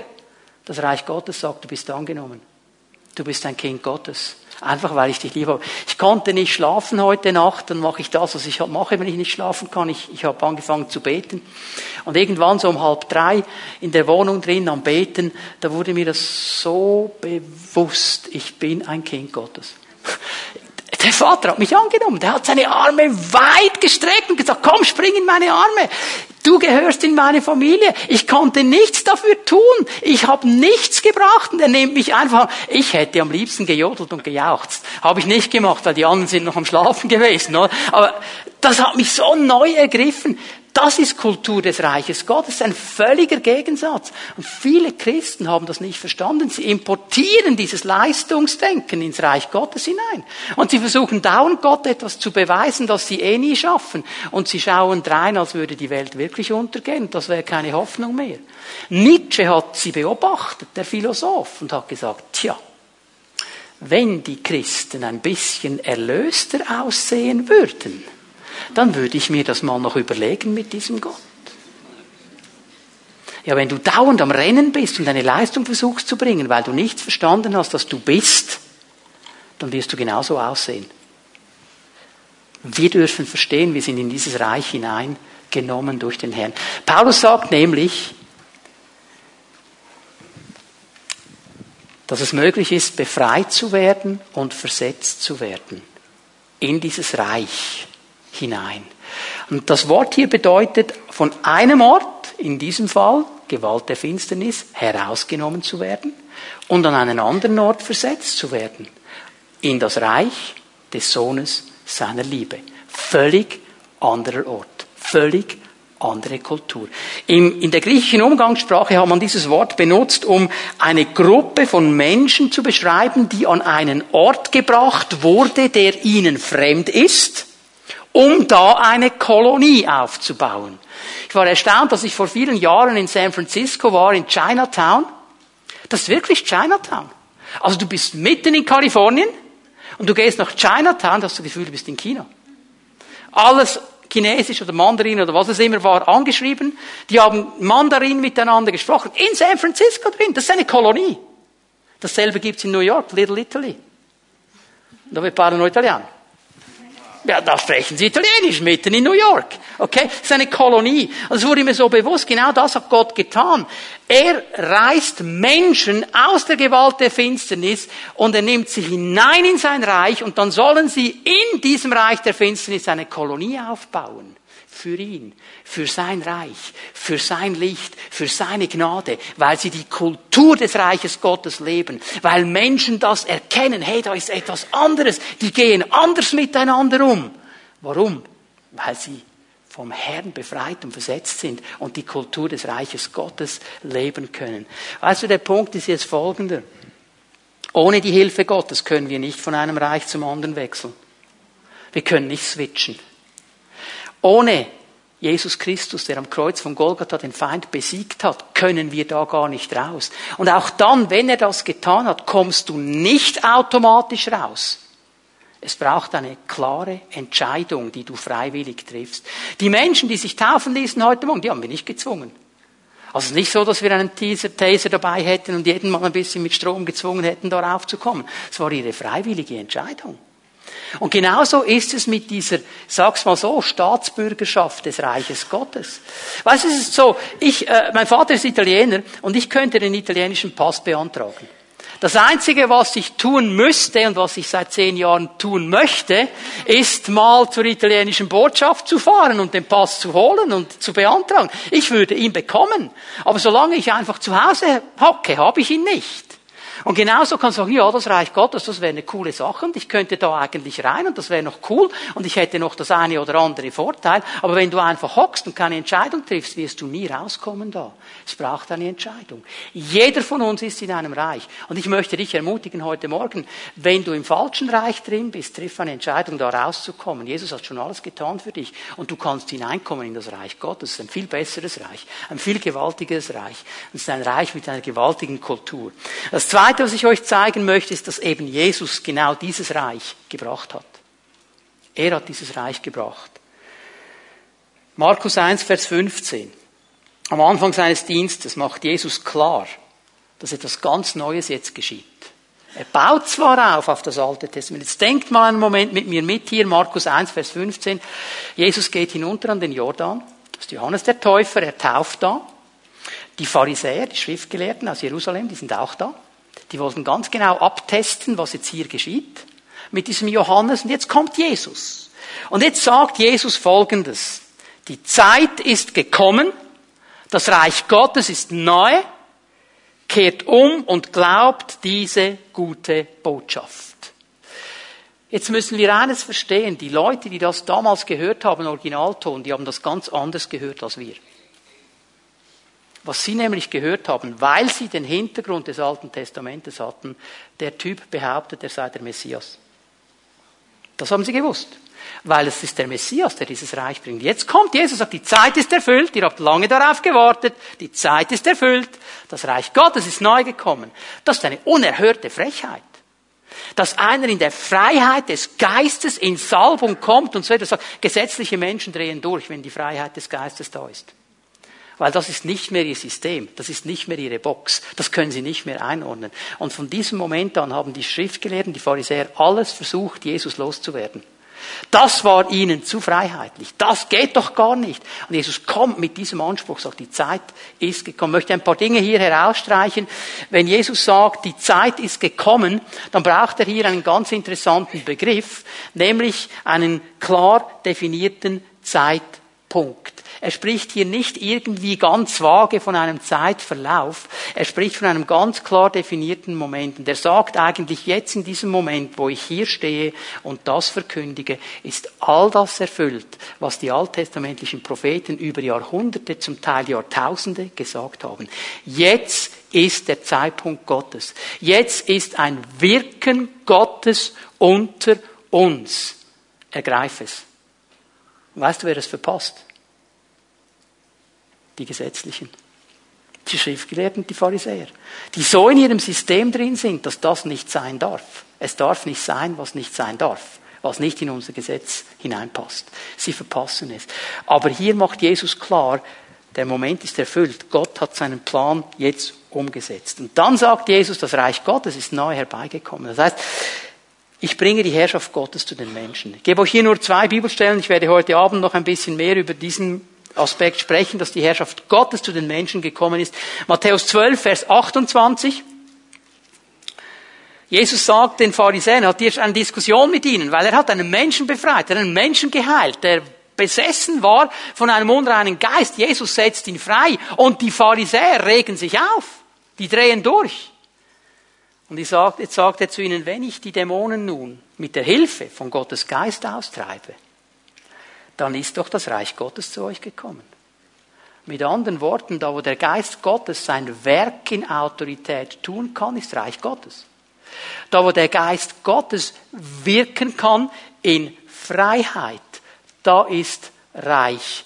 Das Reich Gottes sagt, du bist angenommen. Du bist ein Kind Gottes. Einfach weil ich dich liebe. Ich konnte nicht schlafen heute Nacht, dann mache ich das, was ich mache, wenn ich nicht schlafen kann. Ich, ich habe angefangen zu beten. Und irgendwann so um halb drei in der Wohnung drin am Beten, da wurde mir das so bewusst, ich bin ein Kind Gottes. Der Vater hat mich angenommen. Der hat seine Arme weit gestreckt und gesagt, komm, spring in meine Arme. Du gehörst in meine Familie. Ich konnte nichts dafür tun. Ich habe nichts gebracht und er nimmt mich einfach. Ich hätte am liebsten gejodelt und gejauchzt. Habe ich nicht gemacht, weil die anderen sind noch am Schlafen gewesen. Oder? Aber das hat mich so neu ergriffen. Das ist Kultur des Reiches Gottes, ein völliger Gegensatz. Und viele Christen haben das nicht verstanden. Sie importieren dieses Leistungsdenken ins Reich Gottes hinein. Und sie versuchen dauernd Gott etwas zu beweisen, das sie eh nie schaffen. Und sie schauen drein, als würde die Welt wirklich untergehen. Das wäre keine Hoffnung mehr. Nietzsche hat sie beobachtet, der Philosoph, und hat gesagt, tja, wenn die Christen ein bisschen erlöster aussehen würden, dann würde ich mir das mal noch überlegen mit diesem Gott. Ja, wenn du dauernd am Rennen bist und eine Leistung versuchst zu bringen, weil du nichts verstanden hast, dass du bist, dann wirst du genauso aussehen. Wir dürfen verstehen, wir sind in dieses Reich hineingenommen durch den Herrn. Paulus sagt nämlich, dass es möglich ist, befreit zu werden und versetzt zu werden in dieses Reich hinein. Und das Wort hier bedeutet, von einem Ort, in diesem Fall Gewalt der Finsternis, herausgenommen zu werden und an einen anderen Ort versetzt zu werden. In das Reich des Sohnes seiner Liebe. Völlig anderer Ort. Völlig andere Kultur. In, der griechischen Umgangssprache hat man dieses Wort benutzt, um eine Gruppe von Menschen zu beschreiben, die an einen Ort gebracht wurde, der ihnen fremd ist um da eine Kolonie aufzubauen. Ich war erstaunt, dass ich vor vielen Jahren in San Francisco war, in Chinatown. Das ist wirklich Chinatown. Also du bist mitten in Kalifornien und du gehst nach Chinatown, hast du das Gefühl, du bist in China. Alles Chinesisch oder Mandarin oder was es immer war, angeschrieben. Die haben Mandarin miteinander gesprochen. In San Francisco drin. Das ist eine Kolonie. Dasselbe gibt's in New York, Little Italy. Dove parlano italiano. Ja, da sprechen sie Italienisch mitten in New York. Okay? Das ist eine Kolonie. Und es wurde mir so bewusst, genau das hat Gott getan. Er reißt Menschen aus der Gewalt der Finsternis und er nimmt sie hinein in sein Reich und dann sollen sie in diesem Reich der Finsternis eine Kolonie aufbauen für ihn, für sein Reich, für sein Licht, für seine Gnade, weil sie die Kultur des Reiches Gottes leben, weil Menschen das erkennen, hey, da ist etwas anderes, die gehen anders miteinander um. Warum? Weil sie vom Herrn befreit und versetzt sind und die Kultur des Reiches Gottes leben können. Also der Punkt ist jetzt folgender. Ohne die Hilfe Gottes können wir nicht von einem Reich zum anderen wechseln. Wir können nicht switchen. Ohne Jesus Christus, der am Kreuz von Golgatha den Feind besiegt hat, können wir da gar nicht raus. Und auch dann, wenn er das getan hat, kommst du nicht automatisch raus. Es braucht eine klare Entscheidung, die du freiwillig triffst. Die Menschen, die sich taufen ließen heute Morgen, die haben wir nicht gezwungen. Also nicht so, dass wir einen Teaser, Taser dabei hätten und jeden mal ein bisschen mit Strom gezwungen hätten, darauf zu kommen. Es war ihre freiwillige Entscheidung. Und genauso ist es mit dieser, sag's mal so, Staatsbürgerschaft des Reiches Gottes. Weißt du, es ist so, ich, äh, mein Vater ist Italiener und ich könnte den italienischen Pass beantragen. Das Einzige, was ich tun müsste und was ich seit zehn Jahren tun möchte, ist mal zur italienischen Botschaft zu fahren und den Pass zu holen und zu beantragen. Ich würde ihn bekommen. Aber solange ich einfach zu Hause hocke, habe ich ihn nicht. Und genauso kann du sagen, ja, das Reich Gottes, das wäre eine coole Sache und ich könnte da eigentlich rein und das wäre noch cool und ich hätte noch das eine oder andere Vorteil. Aber wenn du einfach hockst und keine Entscheidung triffst, wirst du nie rauskommen da. Es braucht eine Entscheidung. Jeder von uns ist in einem Reich. Und ich möchte dich ermutigen heute Morgen, wenn du im falschen Reich drin bist, triff eine Entscheidung, da rauszukommen. Jesus hat schon alles getan für dich und du kannst hineinkommen in das Reich Gottes. Es ist ein viel besseres Reich, ein viel gewaltigeres Reich. Es ist ein Reich mit einer gewaltigen Kultur. Das zweite was ich euch zeigen möchte, ist, dass eben Jesus genau dieses Reich gebracht hat. Er hat dieses Reich gebracht. Markus 1, Vers 15. Am Anfang seines Dienstes macht Jesus klar, dass etwas ganz Neues jetzt geschieht. Er baut zwar auf auf das Alte Testament. Jetzt denkt mal einen Moment mit mir mit hier, Markus 1, Vers 15. Jesus geht hinunter an den Jordan. Das ist Johannes der Täufer, er tauft da. Die Pharisäer, die Schriftgelehrten aus Jerusalem, die sind auch da. Die wollten ganz genau abtesten, was jetzt hier geschieht mit diesem Johannes. Und jetzt kommt Jesus. Und jetzt sagt Jesus Folgendes. Die Zeit ist gekommen, das Reich Gottes ist nahe, kehrt um und glaubt diese gute Botschaft. Jetzt müssen wir eines verstehen. Die Leute, die das damals gehört haben, Originalton, die haben das ganz anders gehört als wir. Was sie nämlich gehört haben, weil sie den Hintergrund des Alten Testamentes hatten, der Typ behauptet, er sei der Messias. Das haben sie gewusst. Weil es ist der Messias, der dieses Reich bringt. Jetzt kommt Jesus und sagt, die Zeit ist erfüllt, ihr habt lange darauf gewartet, die Zeit ist erfüllt, das Reich Gottes ist neu gekommen. Das ist eine unerhörte Frechheit dass einer in der Freiheit des Geistes in Salbung kommt und so etwas sagt, gesetzliche Menschen drehen durch, wenn die Freiheit des Geistes da ist. Weil das ist nicht mehr ihr System, das ist nicht mehr ihre Box, das können sie nicht mehr einordnen. Und von diesem Moment an haben die Schriftgelehrten, die Pharisäer, alles versucht, Jesus loszuwerden. Das war ihnen zu freiheitlich. Das geht doch gar nicht. Und Jesus kommt mit diesem Anspruch, sagt, die Zeit ist gekommen. Ich möchte ein paar Dinge hier herausstreichen. Wenn Jesus sagt, die Zeit ist gekommen, dann braucht er hier einen ganz interessanten Begriff, nämlich einen klar definierten Zeitpunkt. Er spricht hier nicht irgendwie ganz vage von einem Zeitverlauf. Er spricht von einem ganz klar definierten Moment. Und er sagt eigentlich jetzt in diesem Moment, wo ich hier stehe und das verkündige, ist all das erfüllt, was die alttestamentlichen Propheten über Jahrhunderte, zum Teil Jahrtausende gesagt haben. Jetzt ist der Zeitpunkt Gottes. Jetzt ist ein Wirken Gottes unter uns. Ergreif es. Weißt du, wer es verpasst? Die Gesetzlichen. Die Schriftgelehrten, die Pharisäer. Die so in ihrem System drin sind, dass das nicht sein darf. Es darf nicht sein, was nicht sein darf. Was nicht in unser Gesetz hineinpasst. Sie verpassen es. Aber hier macht Jesus klar, der Moment ist erfüllt. Gott hat seinen Plan jetzt umgesetzt. Und dann sagt Jesus, das Reich Gottes ist neu herbeigekommen. Das heißt, ich bringe die Herrschaft Gottes zu den Menschen. Ich gebe euch hier nur zwei Bibelstellen. Ich werde heute Abend noch ein bisschen mehr über diesen Aspekt sprechen, dass die Herrschaft Gottes zu den Menschen gekommen ist. Matthäus 12, Vers 28. Jesus sagt den Pharisäern, hat hier eine Diskussion mit ihnen, weil er hat einen Menschen befreit, einen Menschen geheilt, der besessen war von einem unreinen Geist. Jesus setzt ihn frei und die Pharisäer regen sich auf. Die drehen durch. Und jetzt sagt er zu ihnen, wenn ich die Dämonen nun mit der Hilfe von Gottes Geist austreibe, dann ist doch das Reich Gottes zu euch gekommen. Mit anderen Worten, da wo der Geist Gottes sein Werk in Autorität tun kann, ist Reich Gottes. Da wo der Geist Gottes wirken kann in Freiheit, da ist Reich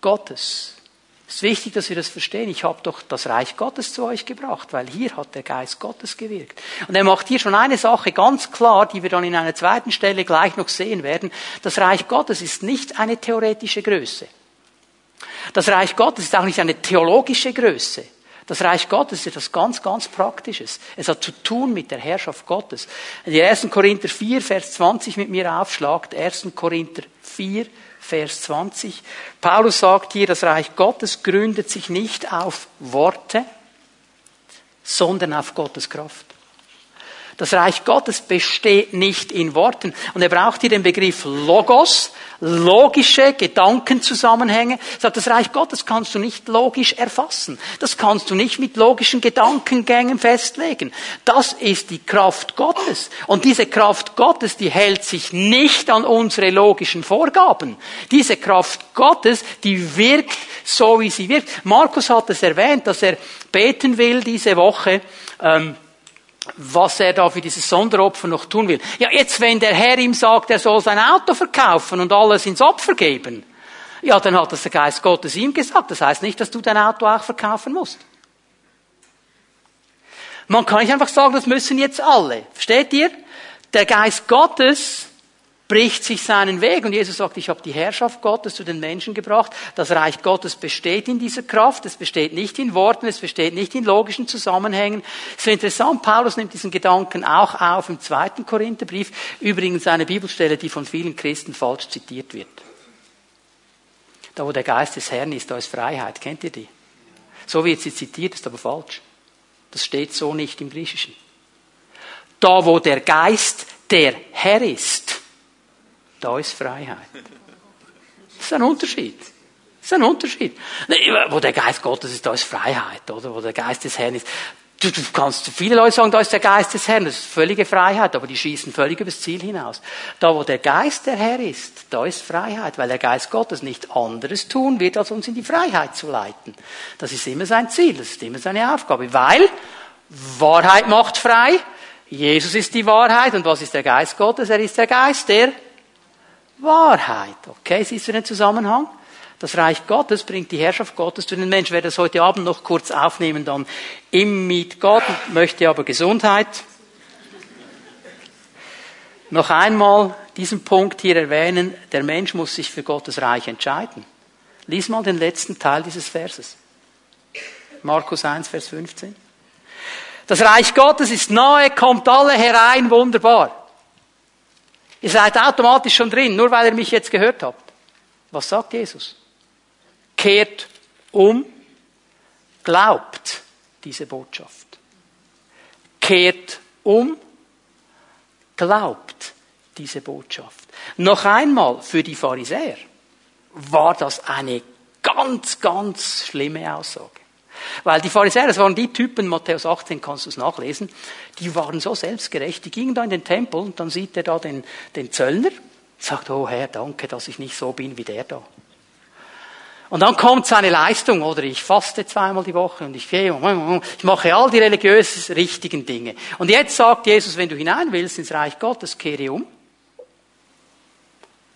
Gottes. Es ist wichtig, dass wir das verstehen. Ich habe doch das Reich Gottes zu euch gebracht, weil hier hat der Geist Gottes gewirkt. Und er macht hier schon eine Sache ganz klar, die wir dann in einer zweiten Stelle gleich noch sehen werden. Das Reich Gottes ist nicht eine theoretische Größe. Das Reich Gottes ist auch nicht eine theologische Größe. Das Reich Gottes ist etwas ganz, ganz Praktisches. Es hat zu tun mit der Herrschaft Gottes. Wenn ihr 1. Korinther 4, Vers 20 mit mir aufschlagt, 1. Korinther 4, Vers 20. Paulus sagt hier, das Reich Gottes gründet sich nicht auf Worte, sondern auf Gottes Kraft. Das Reich Gottes besteht nicht in Worten. Und er braucht hier den Begriff Logos, logische Gedankenzusammenhänge. Er sagt, das Reich Gottes kannst du nicht logisch erfassen. Das kannst du nicht mit logischen Gedankengängen festlegen. Das ist die Kraft Gottes. Und diese Kraft Gottes, die hält sich nicht an unsere logischen Vorgaben. Diese Kraft Gottes, die wirkt so, wie sie wirkt. Markus hat es erwähnt, dass er beten will diese Woche. Ähm, was er da für dieses Sonderopfer noch tun will. Ja, jetzt, wenn der Herr ihm sagt, er soll sein Auto verkaufen und alles ins Opfer geben, ja, dann hat das der Geist Gottes ihm gesagt. Das heißt nicht, dass du dein Auto auch verkaufen musst. Man kann nicht einfach sagen, das müssen jetzt alle. Versteht ihr? Der Geist Gottes bricht sich seinen Weg. Und Jesus sagt, ich habe die Herrschaft Gottes zu den Menschen gebracht. Das Reich Gottes besteht in dieser Kraft. Es besteht nicht in Worten, es besteht nicht in logischen Zusammenhängen. Es ist interessant, Paulus nimmt diesen Gedanken auch auf im zweiten Korintherbrief. Übrigens eine Bibelstelle, die von vielen Christen falsch zitiert wird. Da, wo der Geist des Herrn ist, da ist Freiheit. Kennt ihr die? So wird sie zitiert, ist aber falsch. Das steht so nicht im Griechischen. Da, wo der Geist der Herr ist, da ist Freiheit. Das ist ein Unterschied. Das ist ein Unterschied. Wo der Geist Gottes ist, da ist Freiheit, oder? Wo der Geist des Herrn ist, Du, du kannst, viele Leute sagen, da ist der Geist des Herrn, das ist völlige Freiheit, aber die schießen völlig übers Ziel hinaus. Da, wo der Geist der Herr ist, da ist Freiheit, weil der Geist Gottes nicht anderes tun wird, als uns in die Freiheit zu leiten. Das ist immer sein Ziel, das ist immer seine Aufgabe, weil Wahrheit macht frei, Jesus ist die Wahrheit und was ist der Geist Gottes? Er ist der Geist der Wahrheit. Okay, siehst du den Zusammenhang? Das Reich Gottes bringt die Herrschaft Gottes zu den Menschen. Ich werde das heute Abend noch kurz aufnehmen, dann im Miet Gott, möchte aber Gesundheit. Noch einmal diesen Punkt hier erwähnen, der Mensch muss sich für Gottes Reich entscheiden. Lies mal den letzten Teil dieses Verses. Markus 1, Vers 15. Das Reich Gottes ist nahe, kommt alle herein, wunderbar. Ihr seid automatisch schon drin, nur weil ihr mich jetzt gehört habt. Was sagt Jesus? kehrt um, glaubt diese Botschaft. Kehrt um, glaubt diese Botschaft. Noch einmal, für die Pharisäer war das eine ganz, ganz schlimme Aussage. Weil die Pharisäer, das waren die Typen, Matthäus 18 kannst du es nachlesen, die waren so selbstgerecht, die gingen da in den Tempel und dann sieht er da den, den Zöllner, sagt, oh Herr, danke, dass ich nicht so bin wie der da. Und dann kommt seine Leistung, oder ich faste zweimal die Woche und ich gehe, ich mache all die religiös richtigen Dinge. Und jetzt sagt Jesus, wenn du hinein willst ins Reich Gottes, kehre um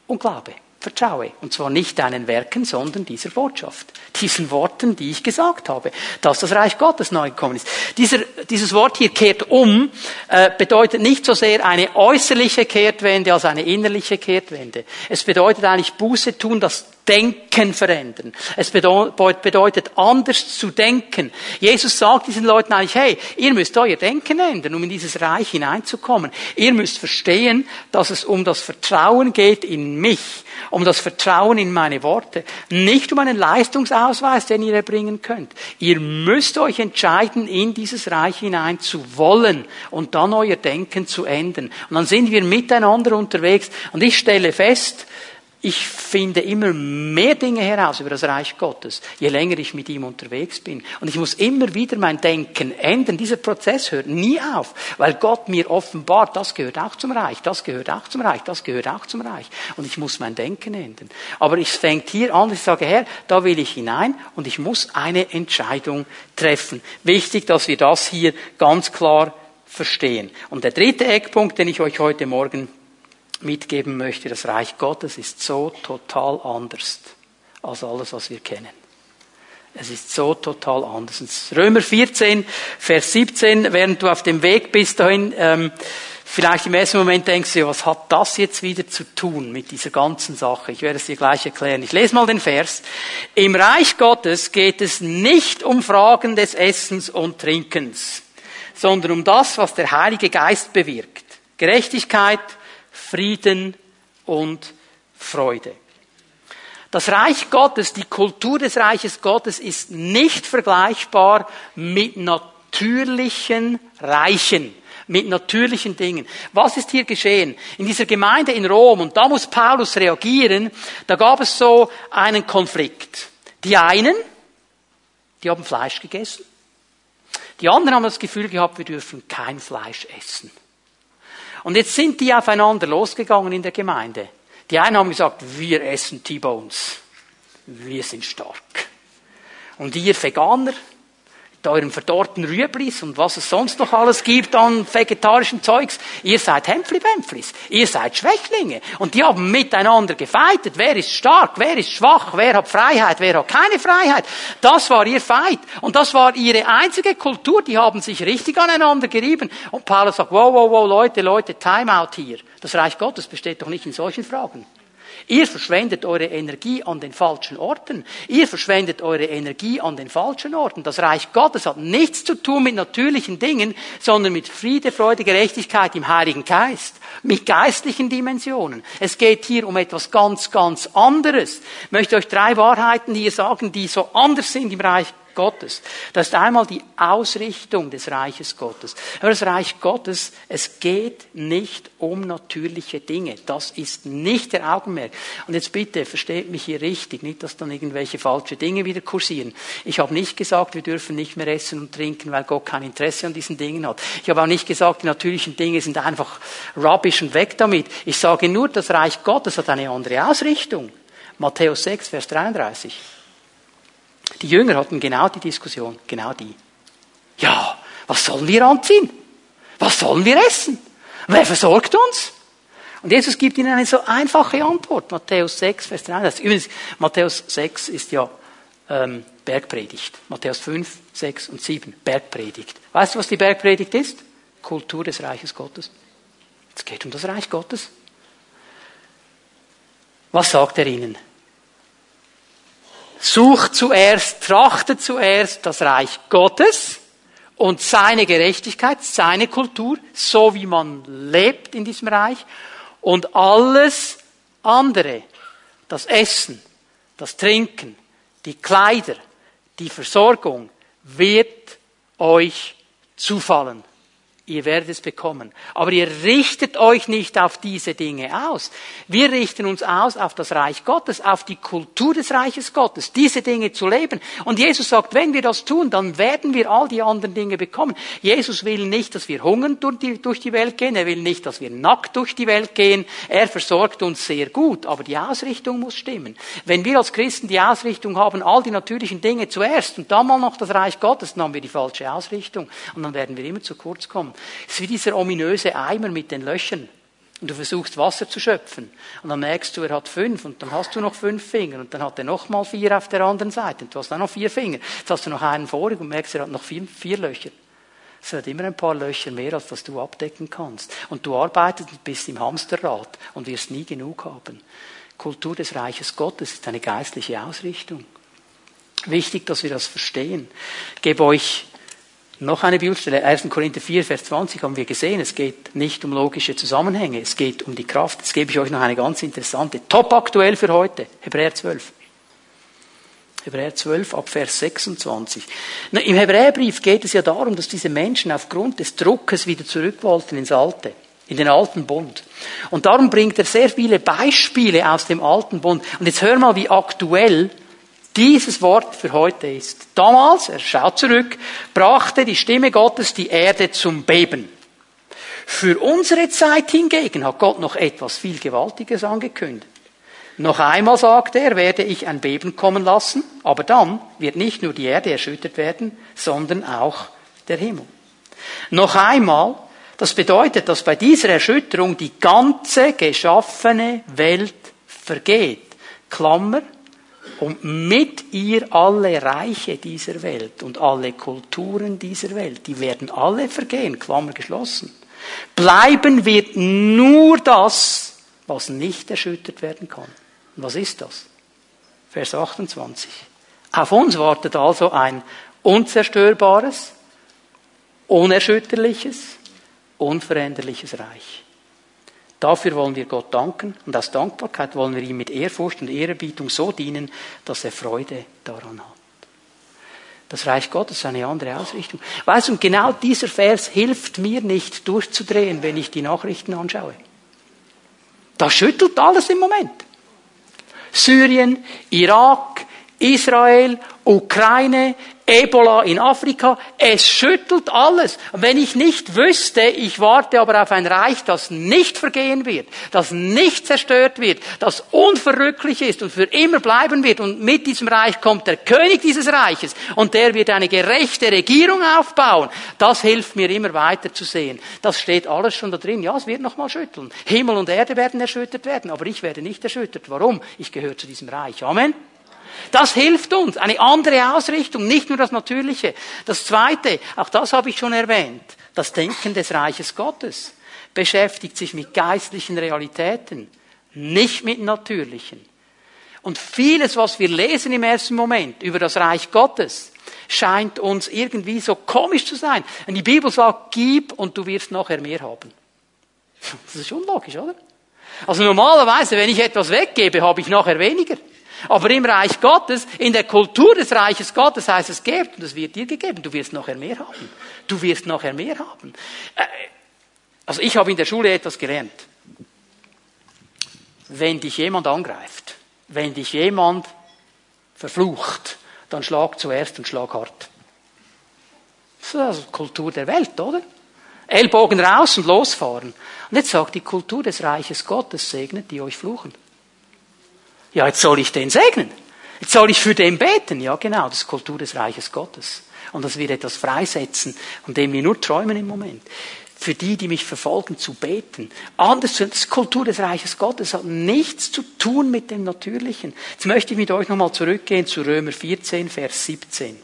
und glaube. Vertraue. Und zwar nicht deinen Werken, sondern dieser Botschaft. Diesen Worten, die ich gesagt habe. Dass das Reich Gottes neu gekommen ist. Dieser, dieses Wort hier kehrt um, äh, bedeutet nicht so sehr eine äußerliche Kehrtwende als eine innerliche Kehrtwende. Es bedeutet eigentlich Buße tun, das Denken verändern. Es bedeutet anders zu denken. Jesus sagt diesen Leuten eigentlich, hey, ihr müsst euer Denken ändern, um in dieses Reich hineinzukommen. Ihr müsst verstehen, dass es um das Vertrauen geht in mich, um das Vertrauen in meine Worte, nicht um einen Leistungsausweis, den ihr erbringen könnt. Ihr müsst euch entscheiden, in dieses Reich hinein zu wollen und dann euer Denken zu ändern. Und dann sind wir miteinander unterwegs und ich stelle fest, ich finde immer mehr Dinge heraus über das Reich Gottes, je länger ich mit ihm unterwegs bin. Und ich muss immer wieder mein Denken ändern. Dieser Prozess hört nie auf, weil Gott mir offenbart, das gehört auch zum Reich, das gehört auch zum Reich, das gehört auch zum Reich. Und ich muss mein Denken ändern. Aber es fängt hier an, ich sage, Herr, da will ich hinein und ich muss eine Entscheidung treffen. Wichtig, dass wir das hier ganz klar verstehen. Und der dritte Eckpunkt, den ich euch heute Morgen mitgeben möchte, das Reich Gottes ist so total anders als alles, was wir kennen. Es ist so total anders. Römer 14, Vers 17, während du auf dem Weg bist dahin, ähm, vielleicht im ersten Moment denkst du, was hat das jetzt wieder zu tun mit dieser ganzen Sache? Ich werde es dir gleich erklären. Ich lese mal den Vers. Im Reich Gottes geht es nicht um Fragen des Essens und Trinkens, sondern um das, was der Heilige Geist bewirkt. Gerechtigkeit, Frieden und Freude. Das Reich Gottes, die Kultur des Reiches Gottes ist nicht vergleichbar mit natürlichen Reichen, mit natürlichen Dingen. Was ist hier geschehen? In dieser Gemeinde in Rom, und da muss Paulus reagieren, da gab es so einen Konflikt. Die einen, die haben Fleisch gegessen. Die anderen haben das Gefühl gehabt, wir dürfen kein Fleisch essen. Und jetzt sind die aufeinander losgegangen in der Gemeinde. Die einen haben gesagt, wir essen T-Bones. Wir sind stark. Und ihr Veganer, mit euren verdorrten Rüeblis und was es sonst noch alles gibt an vegetarischen Zeugs. Ihr seid Hämpfli-Bämpflis. Ihr seid Schwächlinge. Und die haben miteinander gefeitet. Wer ist stark? Wer ist schwach? Wer hat Freiheit? Wer hat keine Freiheit? Das war ihr Feind. Und das war ihre einzige Kultur. Die haben sich richtig aneinander gerieben. Und Paulus sagt, wow, wow, wow, Leute, Leute, Time out hier. Das Reich Gottes besteht doch nicht in solchen Fragen. Ihr verschwendet eure Energie an den falschen Orten. Ihr verschwendet eure Energie an den falschen Orten. Das Reich Gottes hat nichts zu tun mit natürlichen Dingen, sondern mit Friede, Freude, Gerechtigkeit im Heiligen Geist. Mit geistlichen Dimensionen. Es geht hier um etwas ganz, ganz anderes. Ich möchte euch drei Wahrheiten hier sagen, die so anders sind im Reich Gottes. Das ist einmal die Ausrichtung des Reiches Gottes. Aber das Reich Gottes, es geht nicht um natürliche Dinge. Das ist nicht der Augenmerk. Und jetzt bitte, versteht mich hier richtig, nicht, dass dann irgendwelche falsche Dinge wieder kursieren. Ich habe nicht gesagt, wir dürfen nicht mehr essen und trinken, weil Gott kein Interesse an diesen Dingen hat. Ich habe auch nicht gesagt, die natürlichen Dinge sind einfach rubbish und weg damit. Ich sage nur, das Reich Gottes hat eine andere Ausrichtung. Matthäus 6, Vers 33. Die Jünger hatten genau die Diskussion, genau die. Ja, was sollen wir anziehen? Was sollen wir essen? Wer versorgt uns? Und Jesus gibt ihnen eine so einfache Antwort. Matthäus 6, Vers 33. Übrigens, Matthäus 6 ist ja ähm, Bergpredigt. Matthäus 5, 6 und 7, Bergpredigt. Weißt du, was die Bergpredigt ist? Kultur des Reiches Gottes. Es geht um das Reich Gottes. Was sagt er ihnen? Sucht zuerst, trachtet zuerst das Reich Gottes und seine Gerechtigkeit, seine Kultur, so wie man lebt in diesem Reich und alles andere, das Essen, das Trinken, die Kleider, die Versorgung wird euch zufallen. Ihr werdet es bekommen. Aber ihr richtet euch nicht auf diese Dinge aus. Wir richten uns aus auf das Reich Gottes, auf die Kultur des Reiches Gottes, diese Dinge zu leben. Und Jesus sagt, wenn wir das tun, dann werden wir all die anderen Dinge bekommen. Jesus will nicht, dass wir hungern durch die, Welt gehen. Er will nicht, dass wir nackt durch die Welt gehen. Er versorgt uns sehr gut. Aber die Ausrichtung muss stimmen. Wenn wir als Christen die Ausrichtung haben, all die natürlichen Dinge zuerst und dann mal noch das Reich Gottes, dann haben wir die falsche Ausrichtung. Und dann werden wir immer zu kurz kommen. Es ist wie dieser ominöse Eimer mit den Löchern. Und du versuchst Wasser zu schöpfen. Und dann merkst du, er hat fünf. Und dann hast du noch fünf Finger. Und dann hat er noch mal vier auf der anderen Seite. Und du hast dann noch vier Finger. Jetzt hast du noch einen vorig und merkst, er hat noch vier, vier Löcher. Es hat immer ein paar Löcher mehr, als was du abdecken kannst. Und du arbeitest und bist im Hamsterrad und wirst nie genug haben. Kultur des Reiches Gottes ist eine geistliche Ausrichtung. Wichtig, dass wir das verstehen. Ich gebe euch noch eine Bibelstelle, 1. Korinther 4, Vers 20 haben wir gesehen, es geht nicht um logische Zusammenhänge, es geht um die Kraft. Jetzt gebe ich euch noch eine ganz interessante, top aktuell für heute, Hebräer 12. Hebräer 12 ab Vers 26. Na, Im Hebräerbrief geht es ja darum, dass diese Menschen aufgrund des Druckes wieder zurück wollten ins Alte, in den alten Bund. Und darum bringt er sehr viele Beispiele aus dem alten Bund. Und jetzt hör mal, wie aktuell dieses Wort für heute ist. Damals, er schaut zurück, brachte die Stimme Gottes die Erde zum Beben. Für unsere Zeit hingegen hat Gott noch etwas viel Gewaltiges angekündigt. Noch einmal sagte er, werde ich ein Beben kommen lassen, aber dann wird nicht nur die Erde erschüttert werden, sondern auch der Himmel. Noch einmal, das bedeutet, dass bei dieser Erschütterung die ganze geschaffene Welt vergeht. Klammer, und mit ihr alle Reiche dieser Welt und alle Kulturen dieser Welt, die werden alle vergehen, Klammer geschlossen. Bleiben wird nur das, was nicht erschüttert werden kann. Und was ist das? Vers 28. Auf uns wartet also ein unzerstörbares, unerschütterliches, unveränderliches Reich. Dafür wollen wir Gott danken und aus Dankbarkeit wollen wir ihm mit Ehrfurcht und Ehrerbietung so dienen, dass er Freude daran hat. Das Reich Gottes ist eine andere Ausrichtung. Weißt du, und genau dieser Vers hilft mir nicht durchzudrehen, wenn ich die Nachrichten anschaue. Da schüttelt alles im Moment. Syrien, Irak, Israel, Ukraine, Ebola in Afrika, es schüttelt alles. Wenn ich nicht wüsste, ich warte aber auf ein Reich, das nicht vergehen wird, das nicht zerstört wird, das unverrücklich ist und für immer bleiben wird und mit diesem Reich kommt der König dieses Reiches und der wird eine gerechte Regierung aufbauen, das hilft mir immer weiter zu sehen. Das steht alles schon da drin. Ja, es wird nochmal schütteln. Himmel und Erde werden erschüttert werden, aber ich werde nicht erschüttert. Warum? Ich gehöre zu diesem Reich. Amen. Das hilft uns. Eine andere Ausrichtung, nicht nur das Natürliche. Das Zweite, auch das habe ich schon erwähnt, das Denken des Reiches Gottes beschäftigt sich mit geistlichen Realitäten, nicht mit natürlichen. Und vieles, was wir lesen im ersten Moment über das Reich Gottes, scheint uns irgendwie so komisch zu sein. Und die Bibel sagt, gib und du wirst nachher mehr haben. Das ist unlogisch, oder? Also normalerweise, wenn ich etwas weggebe, habe ich nachher weniger. Aber im Reich Gottes, in der Kultur des Reiches Gottes heißt es, gebt und es wird dir gegeben. Du wirst nachher mehr haben. Du wirst nachher mehr haben. Äh, also ich habe in der Schule etwas gelernt. Wenn dich jemand angreift, wenn dich jemand verflucht, dann schlag zuerst und schlag hart. Das ist also Kultur der Welt, oder? Ellbogen raus und losfahren. Und jetzt sagt die Kultur des Reiches Gottes, segnet die euch fluchen. Ja, jetzt soll ich den segnen. Jetzt soll ich für den beten. Ja, genau, das ist Kultur des Reiches Gottes. Und das wird etwas freisetzen, von dem wir nur träumen im Moment. Für die, die mich verfolgen, zu beten. Anders, das Kultur des Reiches Gottes hat nichts zu tun mit dem Natürlichen. Jetzt möchte ich mit euch nochmal zurückgehen zu Römer 14, Vers 17.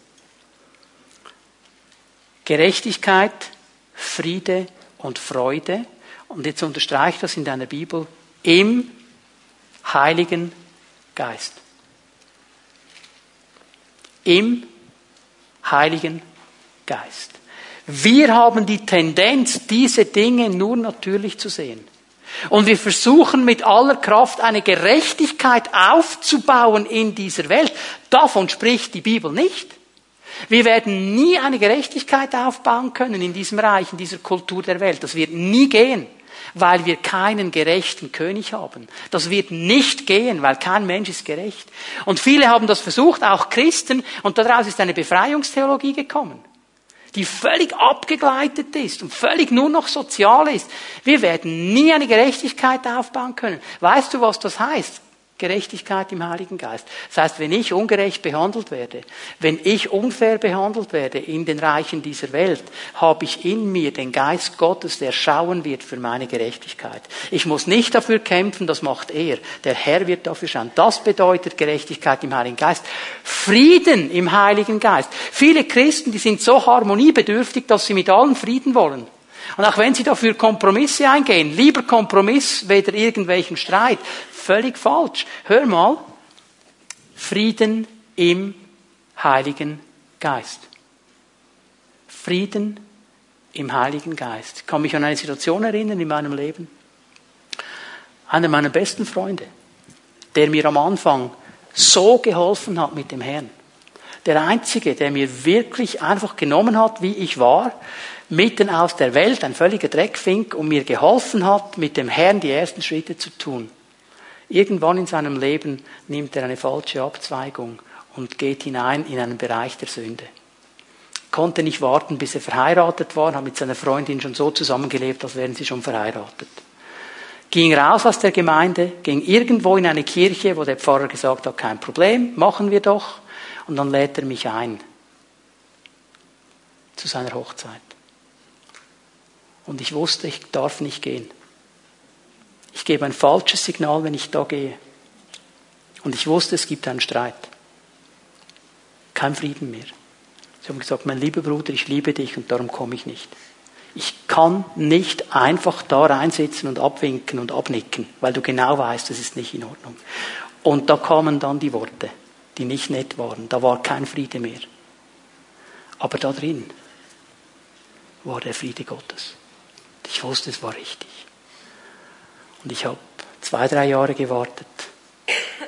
Gerechtigkeit, Friede und Freude. Und jetzt unterstreicht das in deiner Bibel im Heiligen Geist. Im Heiligen Geist. Wir haben die Tendenz, diese Dinge nur natürlich zu sehen. Und wir versuchen mit aller Kraft eine Gerechtigkeit aufzubauen in dieser Welt. Davon spricht die Bibel nicht. Wir werden nie eine Gerechtigkeit aufbauen können in diesem Reich, in dieser Kultur der Welt. Das wird nie gehen, weil wir keinen gerechten König haben. Das wird nicht gehen, weil kein Mensch ist gerecht. Und viele haben das versucht, auch Christen, und daraus ist eine Befreiungstheologie gekommen die völlig abgegleitet ist und völlig nur noch sozial ist. Wir werden nie eine Gerechtigkeit aufbauen können. Weißt du, was das heißt? Gerechtigkeit im Heiligen Geist. Das heißt, wenn ich ungerecht behandelt werde, wenn ich unfair behandelt werde in den Reichen dieser Welt, habe ich in mir den Geist Gottes, der schauen wird für meine Gerechtigkeit. Ich muss nicht dafür kämpfen, das macht er. Der Herr wird dafür schauen. Das bedeutet Gerechtigkeit im Heiligen Geist. Frieden im Heiligen Geist. Viele Christen, die sind so harmoniebedürftig, dass sie mit allen Frieden wollen. Und auch wenn sie dafür Kompromisse eingehen, lieber Kompromiss, weder irgendwelchen Streit, völlig falsch. Hör mal, Frieden im Heiligen Geist. Frieden im Heiligen Geist. Ich kann mich an eine Situation erinnern in meinem Leben. Einer meiner besten Freunde, der mir am Anfang so geholfen hat mit dem Herrn. Der einzige, der mir wirklich einfach genommen hat, wie ich war, mitten aus der Welt, ein völliger Dreckfink, und mir geholfen hat, mit dem Herrn die ersten Schritte zu tun. Irgendwann in seinem Leben nimmt er eine falsche Abzweigung und geht hinein in einen Bereich der Sünde. Konnte nicht warten, bis er verheiratet war, hat mit seiner Freundin schon so zusammengelebt, als wären sie schon verheiratet. Ging raus aus der Gemeinde, ging irgendwo in eine Kirche, wo der Pfarrer gesagt hat, kein Problem, machen wir doch. Und dann lädt er mich ein zu seiner Hochzeit. Und ich wusste, ich darf nicht gehen. Ich gebe ein falsches Signal, wenn ich da gehe. Und ich wusste, es gibt einen Streit. Kein Frieden mehr. Sie haben gesagt, mein lieber Bruder, ich liebe dich und darum komme ich nicht. Ich kann nicht einfach da reinsitzen und abwinken und abnicken, weil du genau weißt, das ist nicht in Ordnung. Und da kamen dann die Worte, die nicht nett waren. Da war kein Friede mehr. Aber da drin war der Friede Gottes. Ich wusste, es war richtig. Und ich habe zwei, drei Jahre gewartet,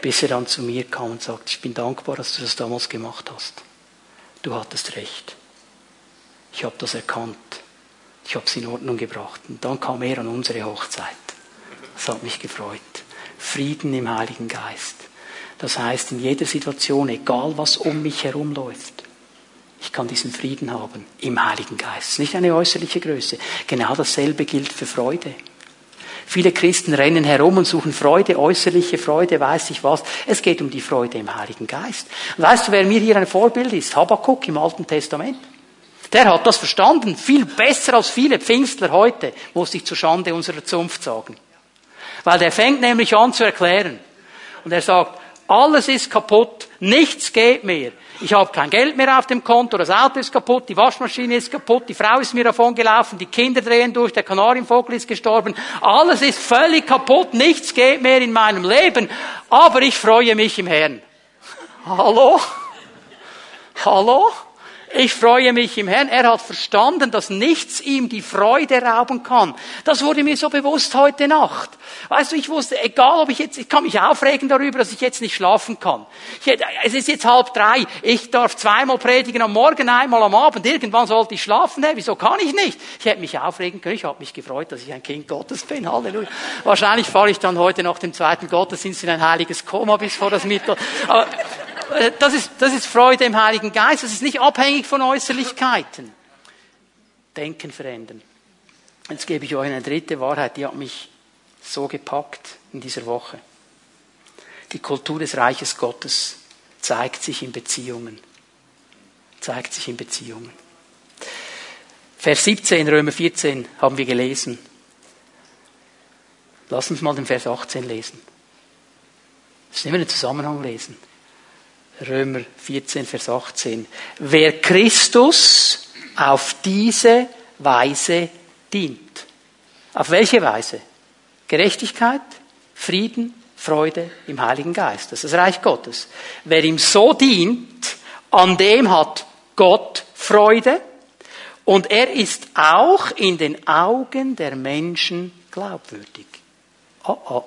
bis er dann zu mir kam und sagte, ich bin dankbar, dass du das damals gemacht hast. Du hattest recht. Ich habe das erkannt. Ich habe es in Ordnung gebracht. Und dann kam er an unsere Hochzeit. Das hat mich gefreut. Frieden im Heiligen Geist. Das heißt, in jeder Situation, egal was um mich herum läuft, ich kann diesen Frieden haben im Heiligen Geist. Nicht eine äußerliche Größe. Genau dasselbe gilt für Freude. Viele Christen rennen herum und suchen Freude, äußerliche Freude, weiß ich was. Es geht um die Freude im Heiligen Geist. Und weißt du, wer mir hier ein Vorbild ist? Habakkuk im Alten Testament. Der hat das verstanden, viel besser als viele Pfingstler heute, muss ich zur Schande unserer Zunft sagen. Weil der fängt nämlich an zu erklären. Und er sagt, alles ist kaputt, nichts geht mehr. Ich habe kein Geld mehr auf dem Konto, das Auto ist kaputt, die Waschmaschine ist kaputt, die Frau ist mir davon gelaufen, die Kinder drehen durch, der Kanarienvogel ist gestorben. Alles ist völlig kaputt, nichts geht mehr in meinem Leben, aber ich freue mich im Herrn. Hallo? Hallo? Ich freue mich im Herrn. Er hat verstanden, dass nichts ihm die Freude rauben kann. Das wurde mir so bewusst heute Nacht. Weißt du, ich wusste, egal ob ich jetzt, ich kann mich aufregen darüber, dass ich jetzt nicht schlafen kann. Ich, es ist jetzt halb drei. Ich darf zweimal predigen am Morgen, einmal am Abend. Irgendwann sollte ich schlafen. Hey, wieso kann ich nicht? Ich hätte mich aufregen können. Ich habe mich gefreut, dass ich ein Kind Gottes bin. Halleluja. Wahrscheinlich fahre ich dann heute nach dem zweiten Gottesdienst in ein heiliges Koma bis vor das Mittel. Aber das ist, das ist Freude im Heiligen Geist. Das ist nicht abhängig von Äußerlichkeiten. Denken verändern. Jetzt gebe ich euch eine dritte Wahrheit, die hat mich so gepackt in dieser Woche. Die Kultur des Reiches Gottes zeigt sich in Beziehungen. Zeigt sich in Beziehungen. Vers 17, Römer 14 haben wir gelesen. Lass uns mal den Vers 18 lesen. Das nehmen wir den Zusammenhang lesen. Römer 14, Vers 18. Wer Christus auf diese Weise dient. Auf welche Weise? Gerechtigkeit, Frieden, Freude im Heiligen Geist. Das ist das Reich Gottes. Wer ihm so dient, an dem hat Gott Freude und er ist auch in den Augen der Menschen glaubwürdig. Oh oh,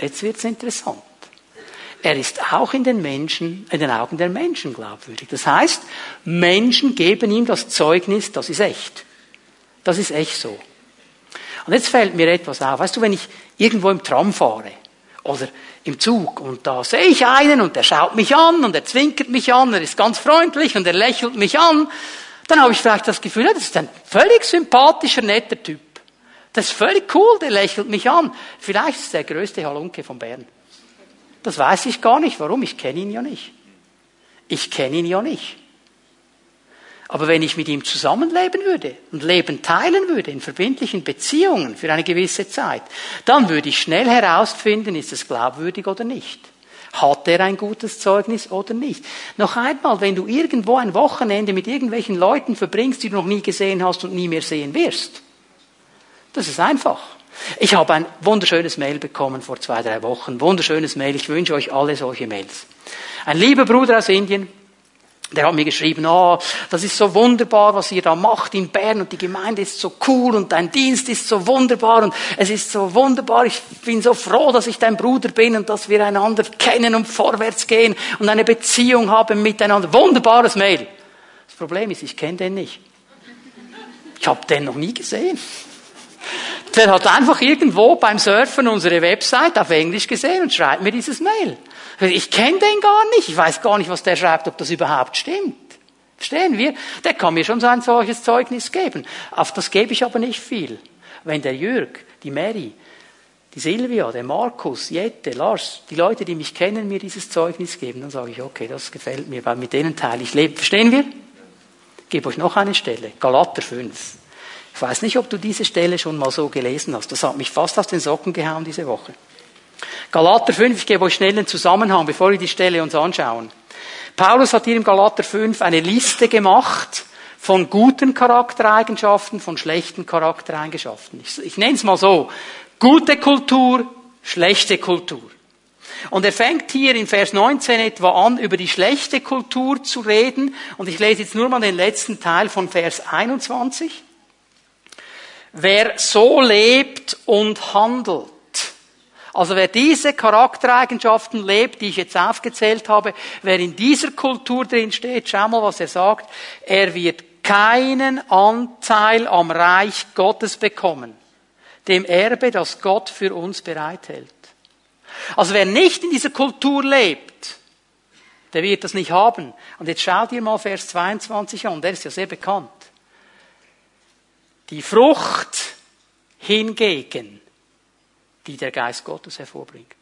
jetzt wird's interessant er ist auch in den Menschen, in den Augen der Menschen glaubwürdig. Das heißt, Menschen geben ihm das Zeugnis, das ist echt. Das ist echt so. Und jetzt fällt mir etwas auf. Weißt du, wenn ich irgendwo im Tram fahre oder im Zug und da sehe ich einen und der schaut mich an und er zwinkert mich an, er ist ganz freundlich und er lächelt mich an, dann habe ich vielleicht das Gefühl, ja, das ist ein völlig sympathischer, netter Typ. Das ist völlig cool, der lächelt mich an. Vielleicht ist er der größte Halunke von Bern. Das weiß ich gar nicht. Warum? Ich kenne ihn ja nicht. Ich kenne ihn ja nicht. Aber wenn ich mit ihm zusammenleben würde und Leben teilen würde in verbindlichen Beziehungen für eine gewisse Zeit, dann würde ich schnell herausfinden, ist es glaubwürdig oder nicht. Hat er ein gutes Zeugnis oder nicht? Noch einmal, wenn du irgendwo ein Wochenende mit irgendwelchen Leuten verbringst, die du noch nie gesehen hast und nie mehr sehen wirst, das ist einfach. Ich habe ein wunderschönes Mail bekommen vor zwei, drei Wochen. Wunderschönes Mail. Ich wünsche euch alle solche Mails. Ein lieber Bruder aus Indien, der hat mir geschrieben, oh, das ist so wunderbar, was ihr da macht in Bern und die Gemeinde ist so cool und dein Dienst ist so wunderbar und es ist so wunderbar. Ich bin so froh, dass ich dein Bruder bin und dass wir einander kennen und vorwärts gehen und eine Beziehung haben miteinander. Wunderbares Mail. Das Problem ist, ich kenne den nicht. Ich habe den noch nie gesehen. Der hat einfach irgendwo beim Surfen unsere Website auf Englisch gesehen und schreibt mir dieses Mail. Ich kenne den gar nicht. Ich weiß gar nicht, was der schreibt, ob das überhaupt stimmt. Verstehen wir? Der kann mir schon so ein solches Zeugnis geben. Auf das gebe ich aber nicht viel. Wenn der Jürg, die Mary, die Silvia, der Markus, Jette, Lars, die Leute, die mich kennen, mir dieses Zeugnis geben, dann sage ich, okay, das gefällt mir, weil mit denen teile ich Leben. Verstehen wir? Ich gebe euch noch eine Stelle. Galater 5. Ich weiß nicht, ob du diese Stelle schon mal so gelesen hast. Das hat mich fast aus den Socken gehauen diese Woche. Galater 5, ich gebe euch schnell einen Zusammenhang, bevor wir die Stelle uns anschauen. Paulus hat hier im Galater 5 eine Liste gemacht von guten Charaktereigenschaften, von schlechten Charaktereigenschaften. Ich, ich nenne es mal so. Gute Kultur, schlechte Kultur. Und er fängt hier in Vers 19 etwa an, über die schlechte Kultur zu reden. Und ich lese jetzt nur mal den letzten Teil von Vers 21. Wer so lebt und handelt, also wer diese Charaktereigenschaften lebt, die ich jetzt aufgezählt habe, wer in dieser Kultur drin steht, schau mal, was er sagt, er wird keinen Anteil am Reich Gottes bekommen, dem Erbe, das Gott für uns bereithält. Also wer nicht in dieser Kultur lebt, der wird das nicht haben. Und jetzt schaut ihr mal Vers 22 an, der ist ja sehr bekannt. Die Frucht hingegen, die der Geist Gottes hervorbringt.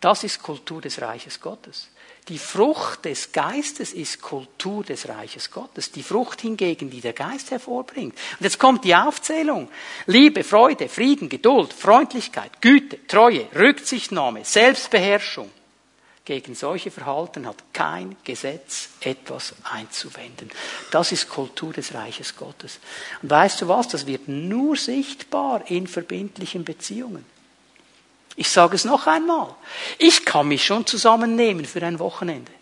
Das ist Kultur des Reiches Gottes. Die Frucht des Geistes ist Kultur des Reiches Gottes. Die Frucht hingegen, die der Geist hervorbringt. Und jetzt kommt die Aufzählung. Liebe, Freude, Frieden, Geduld, Freundlichkeit, Güte, Treue, Rücksichtnahme, Selbstbeherrschung. Gegen solche Verhalten hat kein Gesetz etwas einzuwenden. Das ist Kultur des Reiches Gottes. Und weißt du was? Das wird nur sichtbar in verbindlichen Beziehungen. Ich sage es noch einmal. Ich kann mich schon zusammennehmen für ein Wochenende.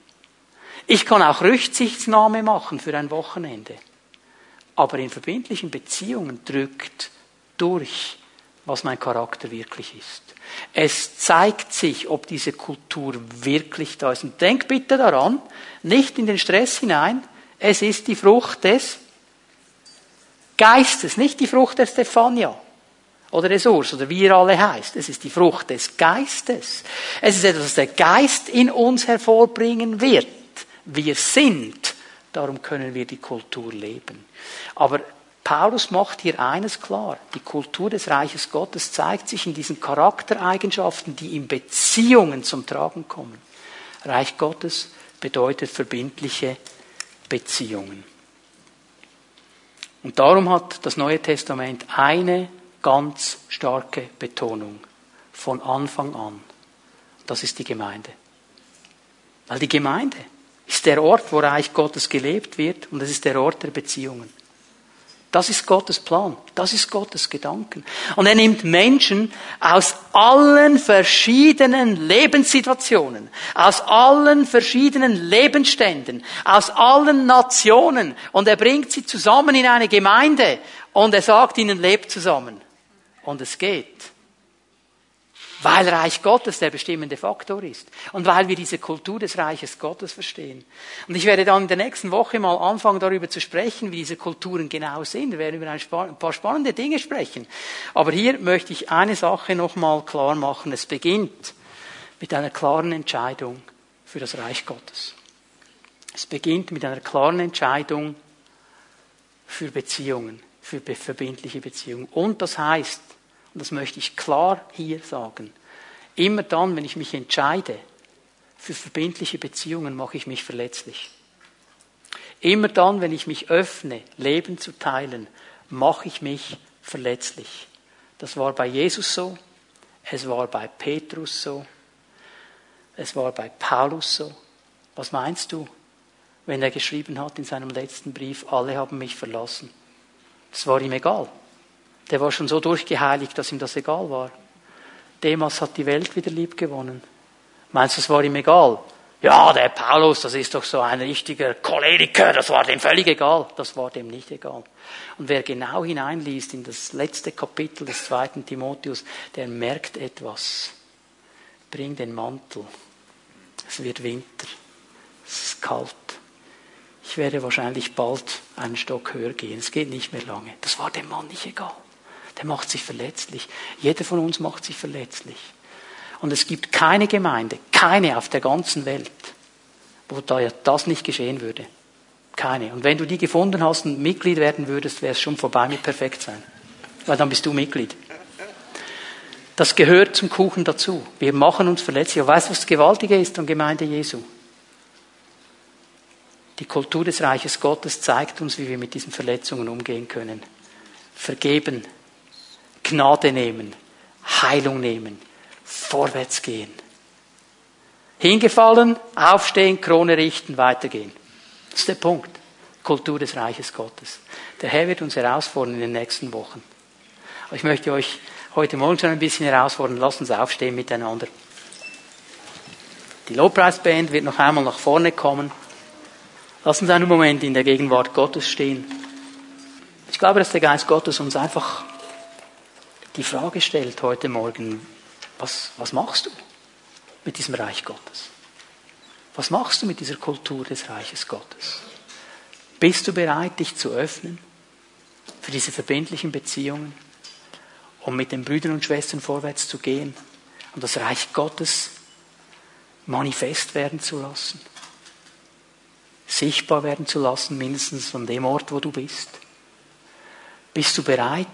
Ich kann auch Rücksichtnahme machen für ein Wochenende. Aber in verbindlichen Beziehungen drückt durch, was mein Charakter wirklich ist. Es zeigt sich, ob diese Kultur wirklich da ist. Und denk bitte daran, nicht in den Stress hinein. Es ist die Frucht des Geistes, nicht die Frucht der Stefania oder des Urs oder wie ihr alle heißt. Es ist die Frucht des Geistes. Es ist etwas, was der Geist in uns hervorbringen wird. Wir sind. Darum können wir die Kultur leben. Aber Paulus macht hier eines klar. Die Kultur des Reiches Gottes zeigt sich in diesen Charaktereigenschaften, die in Beziehungen zum Tragen kommen. Reich Gottes bedeutet verbindliche Beziehungen. Und darum hat das Neue Testament eine ganz starke Betonung von Anfang an. Das ist die Gemeinde. Weil die Gemeinde ist der Ort, wo Reich Gottes gelebt wird und es ist der Ort der Beziehungen. Das ist Gottes Plan. Das ist Gottes Gedanken. Und er nimmt Menschen aus allen verschiedenen Lebenssituationen, aus allen verschiedenen Lebensständen, aus allen Nationen und er bringt sie zusammen in eine Gemeinde und er sagt ihnen, lebt zusammen. Und es geht. Weil Reich Gottes der bestimmende Faktor ist. Und weil wir diese Kultur des Reiches Gottes verstehen. Und ich werde dann in der nächsten Woche mal anfangen, darüber zu sprechen, wie diese Kulturen genau sind. Wir werden über ein paar spannende Dinge sprechen. Aber hier möchte ich eine Sache nochmal klar machen. Es beginnt mit einer klaren Entscheidung für das Reich Gottes. Es beginnt mit einer klaren Entscheidung für Beziehungen, für verbindliche Beziehungen. Und das heißt, und das möchte ich klar hier sagen, immer dann, wenn ich mich entscheide für verbindliche Beziehungen, mache ich mich verletzlich. Immer dann, wenn ich mich öffne, Leben zu teilen, mache ich mich verletzlich. Das war bei Jesus so, es war bei Petrus so, es war bei Paulus so. Was meinst du, wenn er geschrieben hat in seinem letzten Brief, alle haben mich verlassen? Es war ihm egal. Der war schon so durchgeheiligt, dass ihm das egal war. Demas hat die Welt wieder lieb gewonnen. Meinst du, es war ihm egal? Ja, der Paulus, das ist doch so ein richtiger Choleriker, das war dem völlig egal. Das war dem nicht egal. Und wer genau hineinliest in das letzte Kapitel des zweiten Timotheus, der merkt etwas. Bring den Mantel. Es wird Winter. Es ist kalt. Ich werde wahrscheinlich bald einen Stock höher gehen. Es geht nicht mehr lange. Das war dem Mann nicht egal. Der macht sich verletzlich. Jeder von uns macht sich verletzlich. Und es gibt keine Gemeinde, keine auf der ganzen Welt, wo da das nicht geschehen würde. Keine. Und wenn du die gefunden hast und Mitglied werden würdest, wäre es schon vorbei mit perfekt sein. Weil dann bist du Mitglied. Das gehört zum Kuchen dazu. Wir machen uns verletzlich. Aber weißt du, was das Gewaltige ist an Gemeinde Jesu? Die Kultur des Reiches Gottes zeigt uns, wie wir mit diesen Verletzungen umgehen können. Vergeben, Gnade nehmen, Heilung nehmen, vorwärts gehen. Hingefallen, aufstehen, Krone richten, weitergehen. Das ist der Punkt. Kultur des Reiches Gottes. Der Herr wird uns herausfordern in den nächsten Wochen. Aber ich möchte euch heute Morgen schon ein bisschen herausfordern. Lasst uns aufstehen miteinander. Die Lobpreisband wird noch einmal nach vorne kommen. Lass uns einen Moment in der Gegenwart Gottes stehen. Ich glaube, dass der Geist Gottes uns einfach die Frage stellt heute Morgen, was, was machst du mit diesem Reich Gottes? Was machst du mit dieser Kultur des Reiches Gottes? Bist du bereit, dich zu öffnen für diese verbindlichen Beziehungen, um mit den Brüdern und Schwestern vorwärts zu gehen und das Reich Gottes manifest werden zu lassen, sichtbar werden zu lassen, mindestens von dem Ort, wo du bist? Bist du bereit,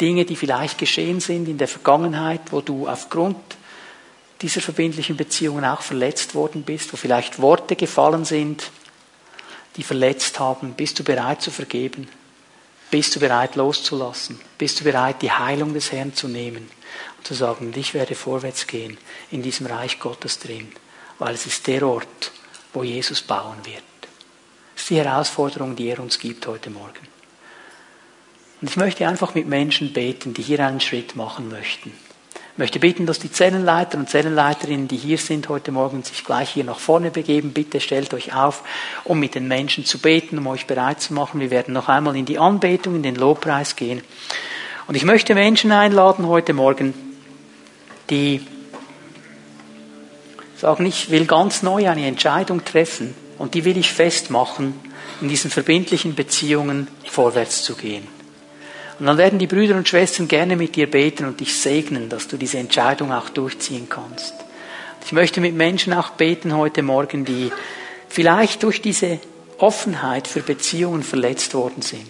Dinge, die vielleicht geschehen sind in der Vergangenheit, wo du aufgrund dieser verbindlichen Beziehungen auch verletzt worden bist, wo vielleicht Worte gefallen sind, die verletzt haben. Bist du bereit zu vergeben? Bist du bereit loszulassen? Bist du bereit, die Heilung des Herrn zu nehmen und zu sagen, ich werde vorwärts gehen in diesem Reich Gottes drin, weil es ist der Ort, wo Jesus bauen wird. Das ist die Herausforderung, die er uns gibt heute Morgen. Und ich möchte einfach mit Menschen beten, die hier einen Schritt machen möchten. Ich möchte bitten, dass die Zellenleiter und Zellenleiterinnen, die hier sind heute Morgen, sich gleich hier nach vorne begeben. Bitte stellt euch auf, um mit den Menschen zu beten, um euch bereit zu machen. Wir werden noch einmal in die Anbetung, in den Lobpreis gehen. Und ich möchte Menschen einladen heute Morgen, die sagen, ich will ganz neu eine Entscheidung treffen und die will ich festmachen, in diesen verbindlichen Beziehungen vorwärts zu gehen. Und dann werden die Brüder und Schwestern gerne mit dir beten und dich segnen, dass du diese Entscheidung auch durchziehen kannst. Ich möchte mit Menschen auch beten heute Morgen, die vielleicht durch diese Offenheit für Beziehungen verletzt worden sind.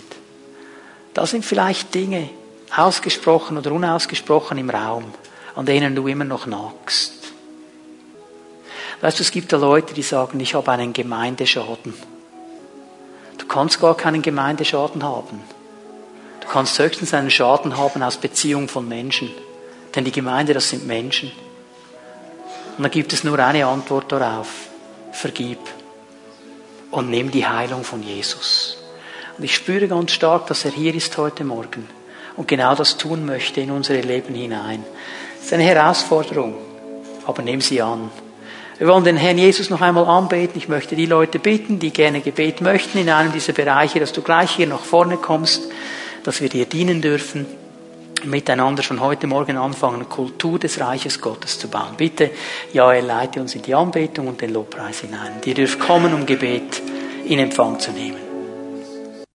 Da sind vielleicht Dinge ausgesprochen oder unausgesprochen im Raum, an denen du immer noch nagst. Weißt du, es gibt da Leute, die sagen, ich habe einen Gemeindeschaden. Du kannst gar keinen Gemeindeschaden haben. Du kannst höchstens einen Schaden haben aus Beziehung von Menschen. Denn die Gemeinde, das sind Menschen. Und da gibt es nur eine Antwort darauf. Vergib. Und nimm die Heilung von Jesus. Und ich spüre ganz stark, dass er hier ist heute Morgen und genau das tun möchte in unsere Leben hinein. Das ist eine Herausforderung, aber nimm sie an. Wir wollen den Herrn Jesus noch einmal anbeten. Ich möchte die Leute bitten, die gerne Gebet möchten in einem dieser Bereiche, dass du gleich hier nach vorne kommst dass wir dir dienen dürfen, miteinander schon heute Morgen anfangen, Kultur des Reiches Gottes zu bauen. Bitte, Joel, leite uns in die Anbetung und den Lobpreis hinein. Ihr dürft kommen, um Gebet in Empfang zu nehmen.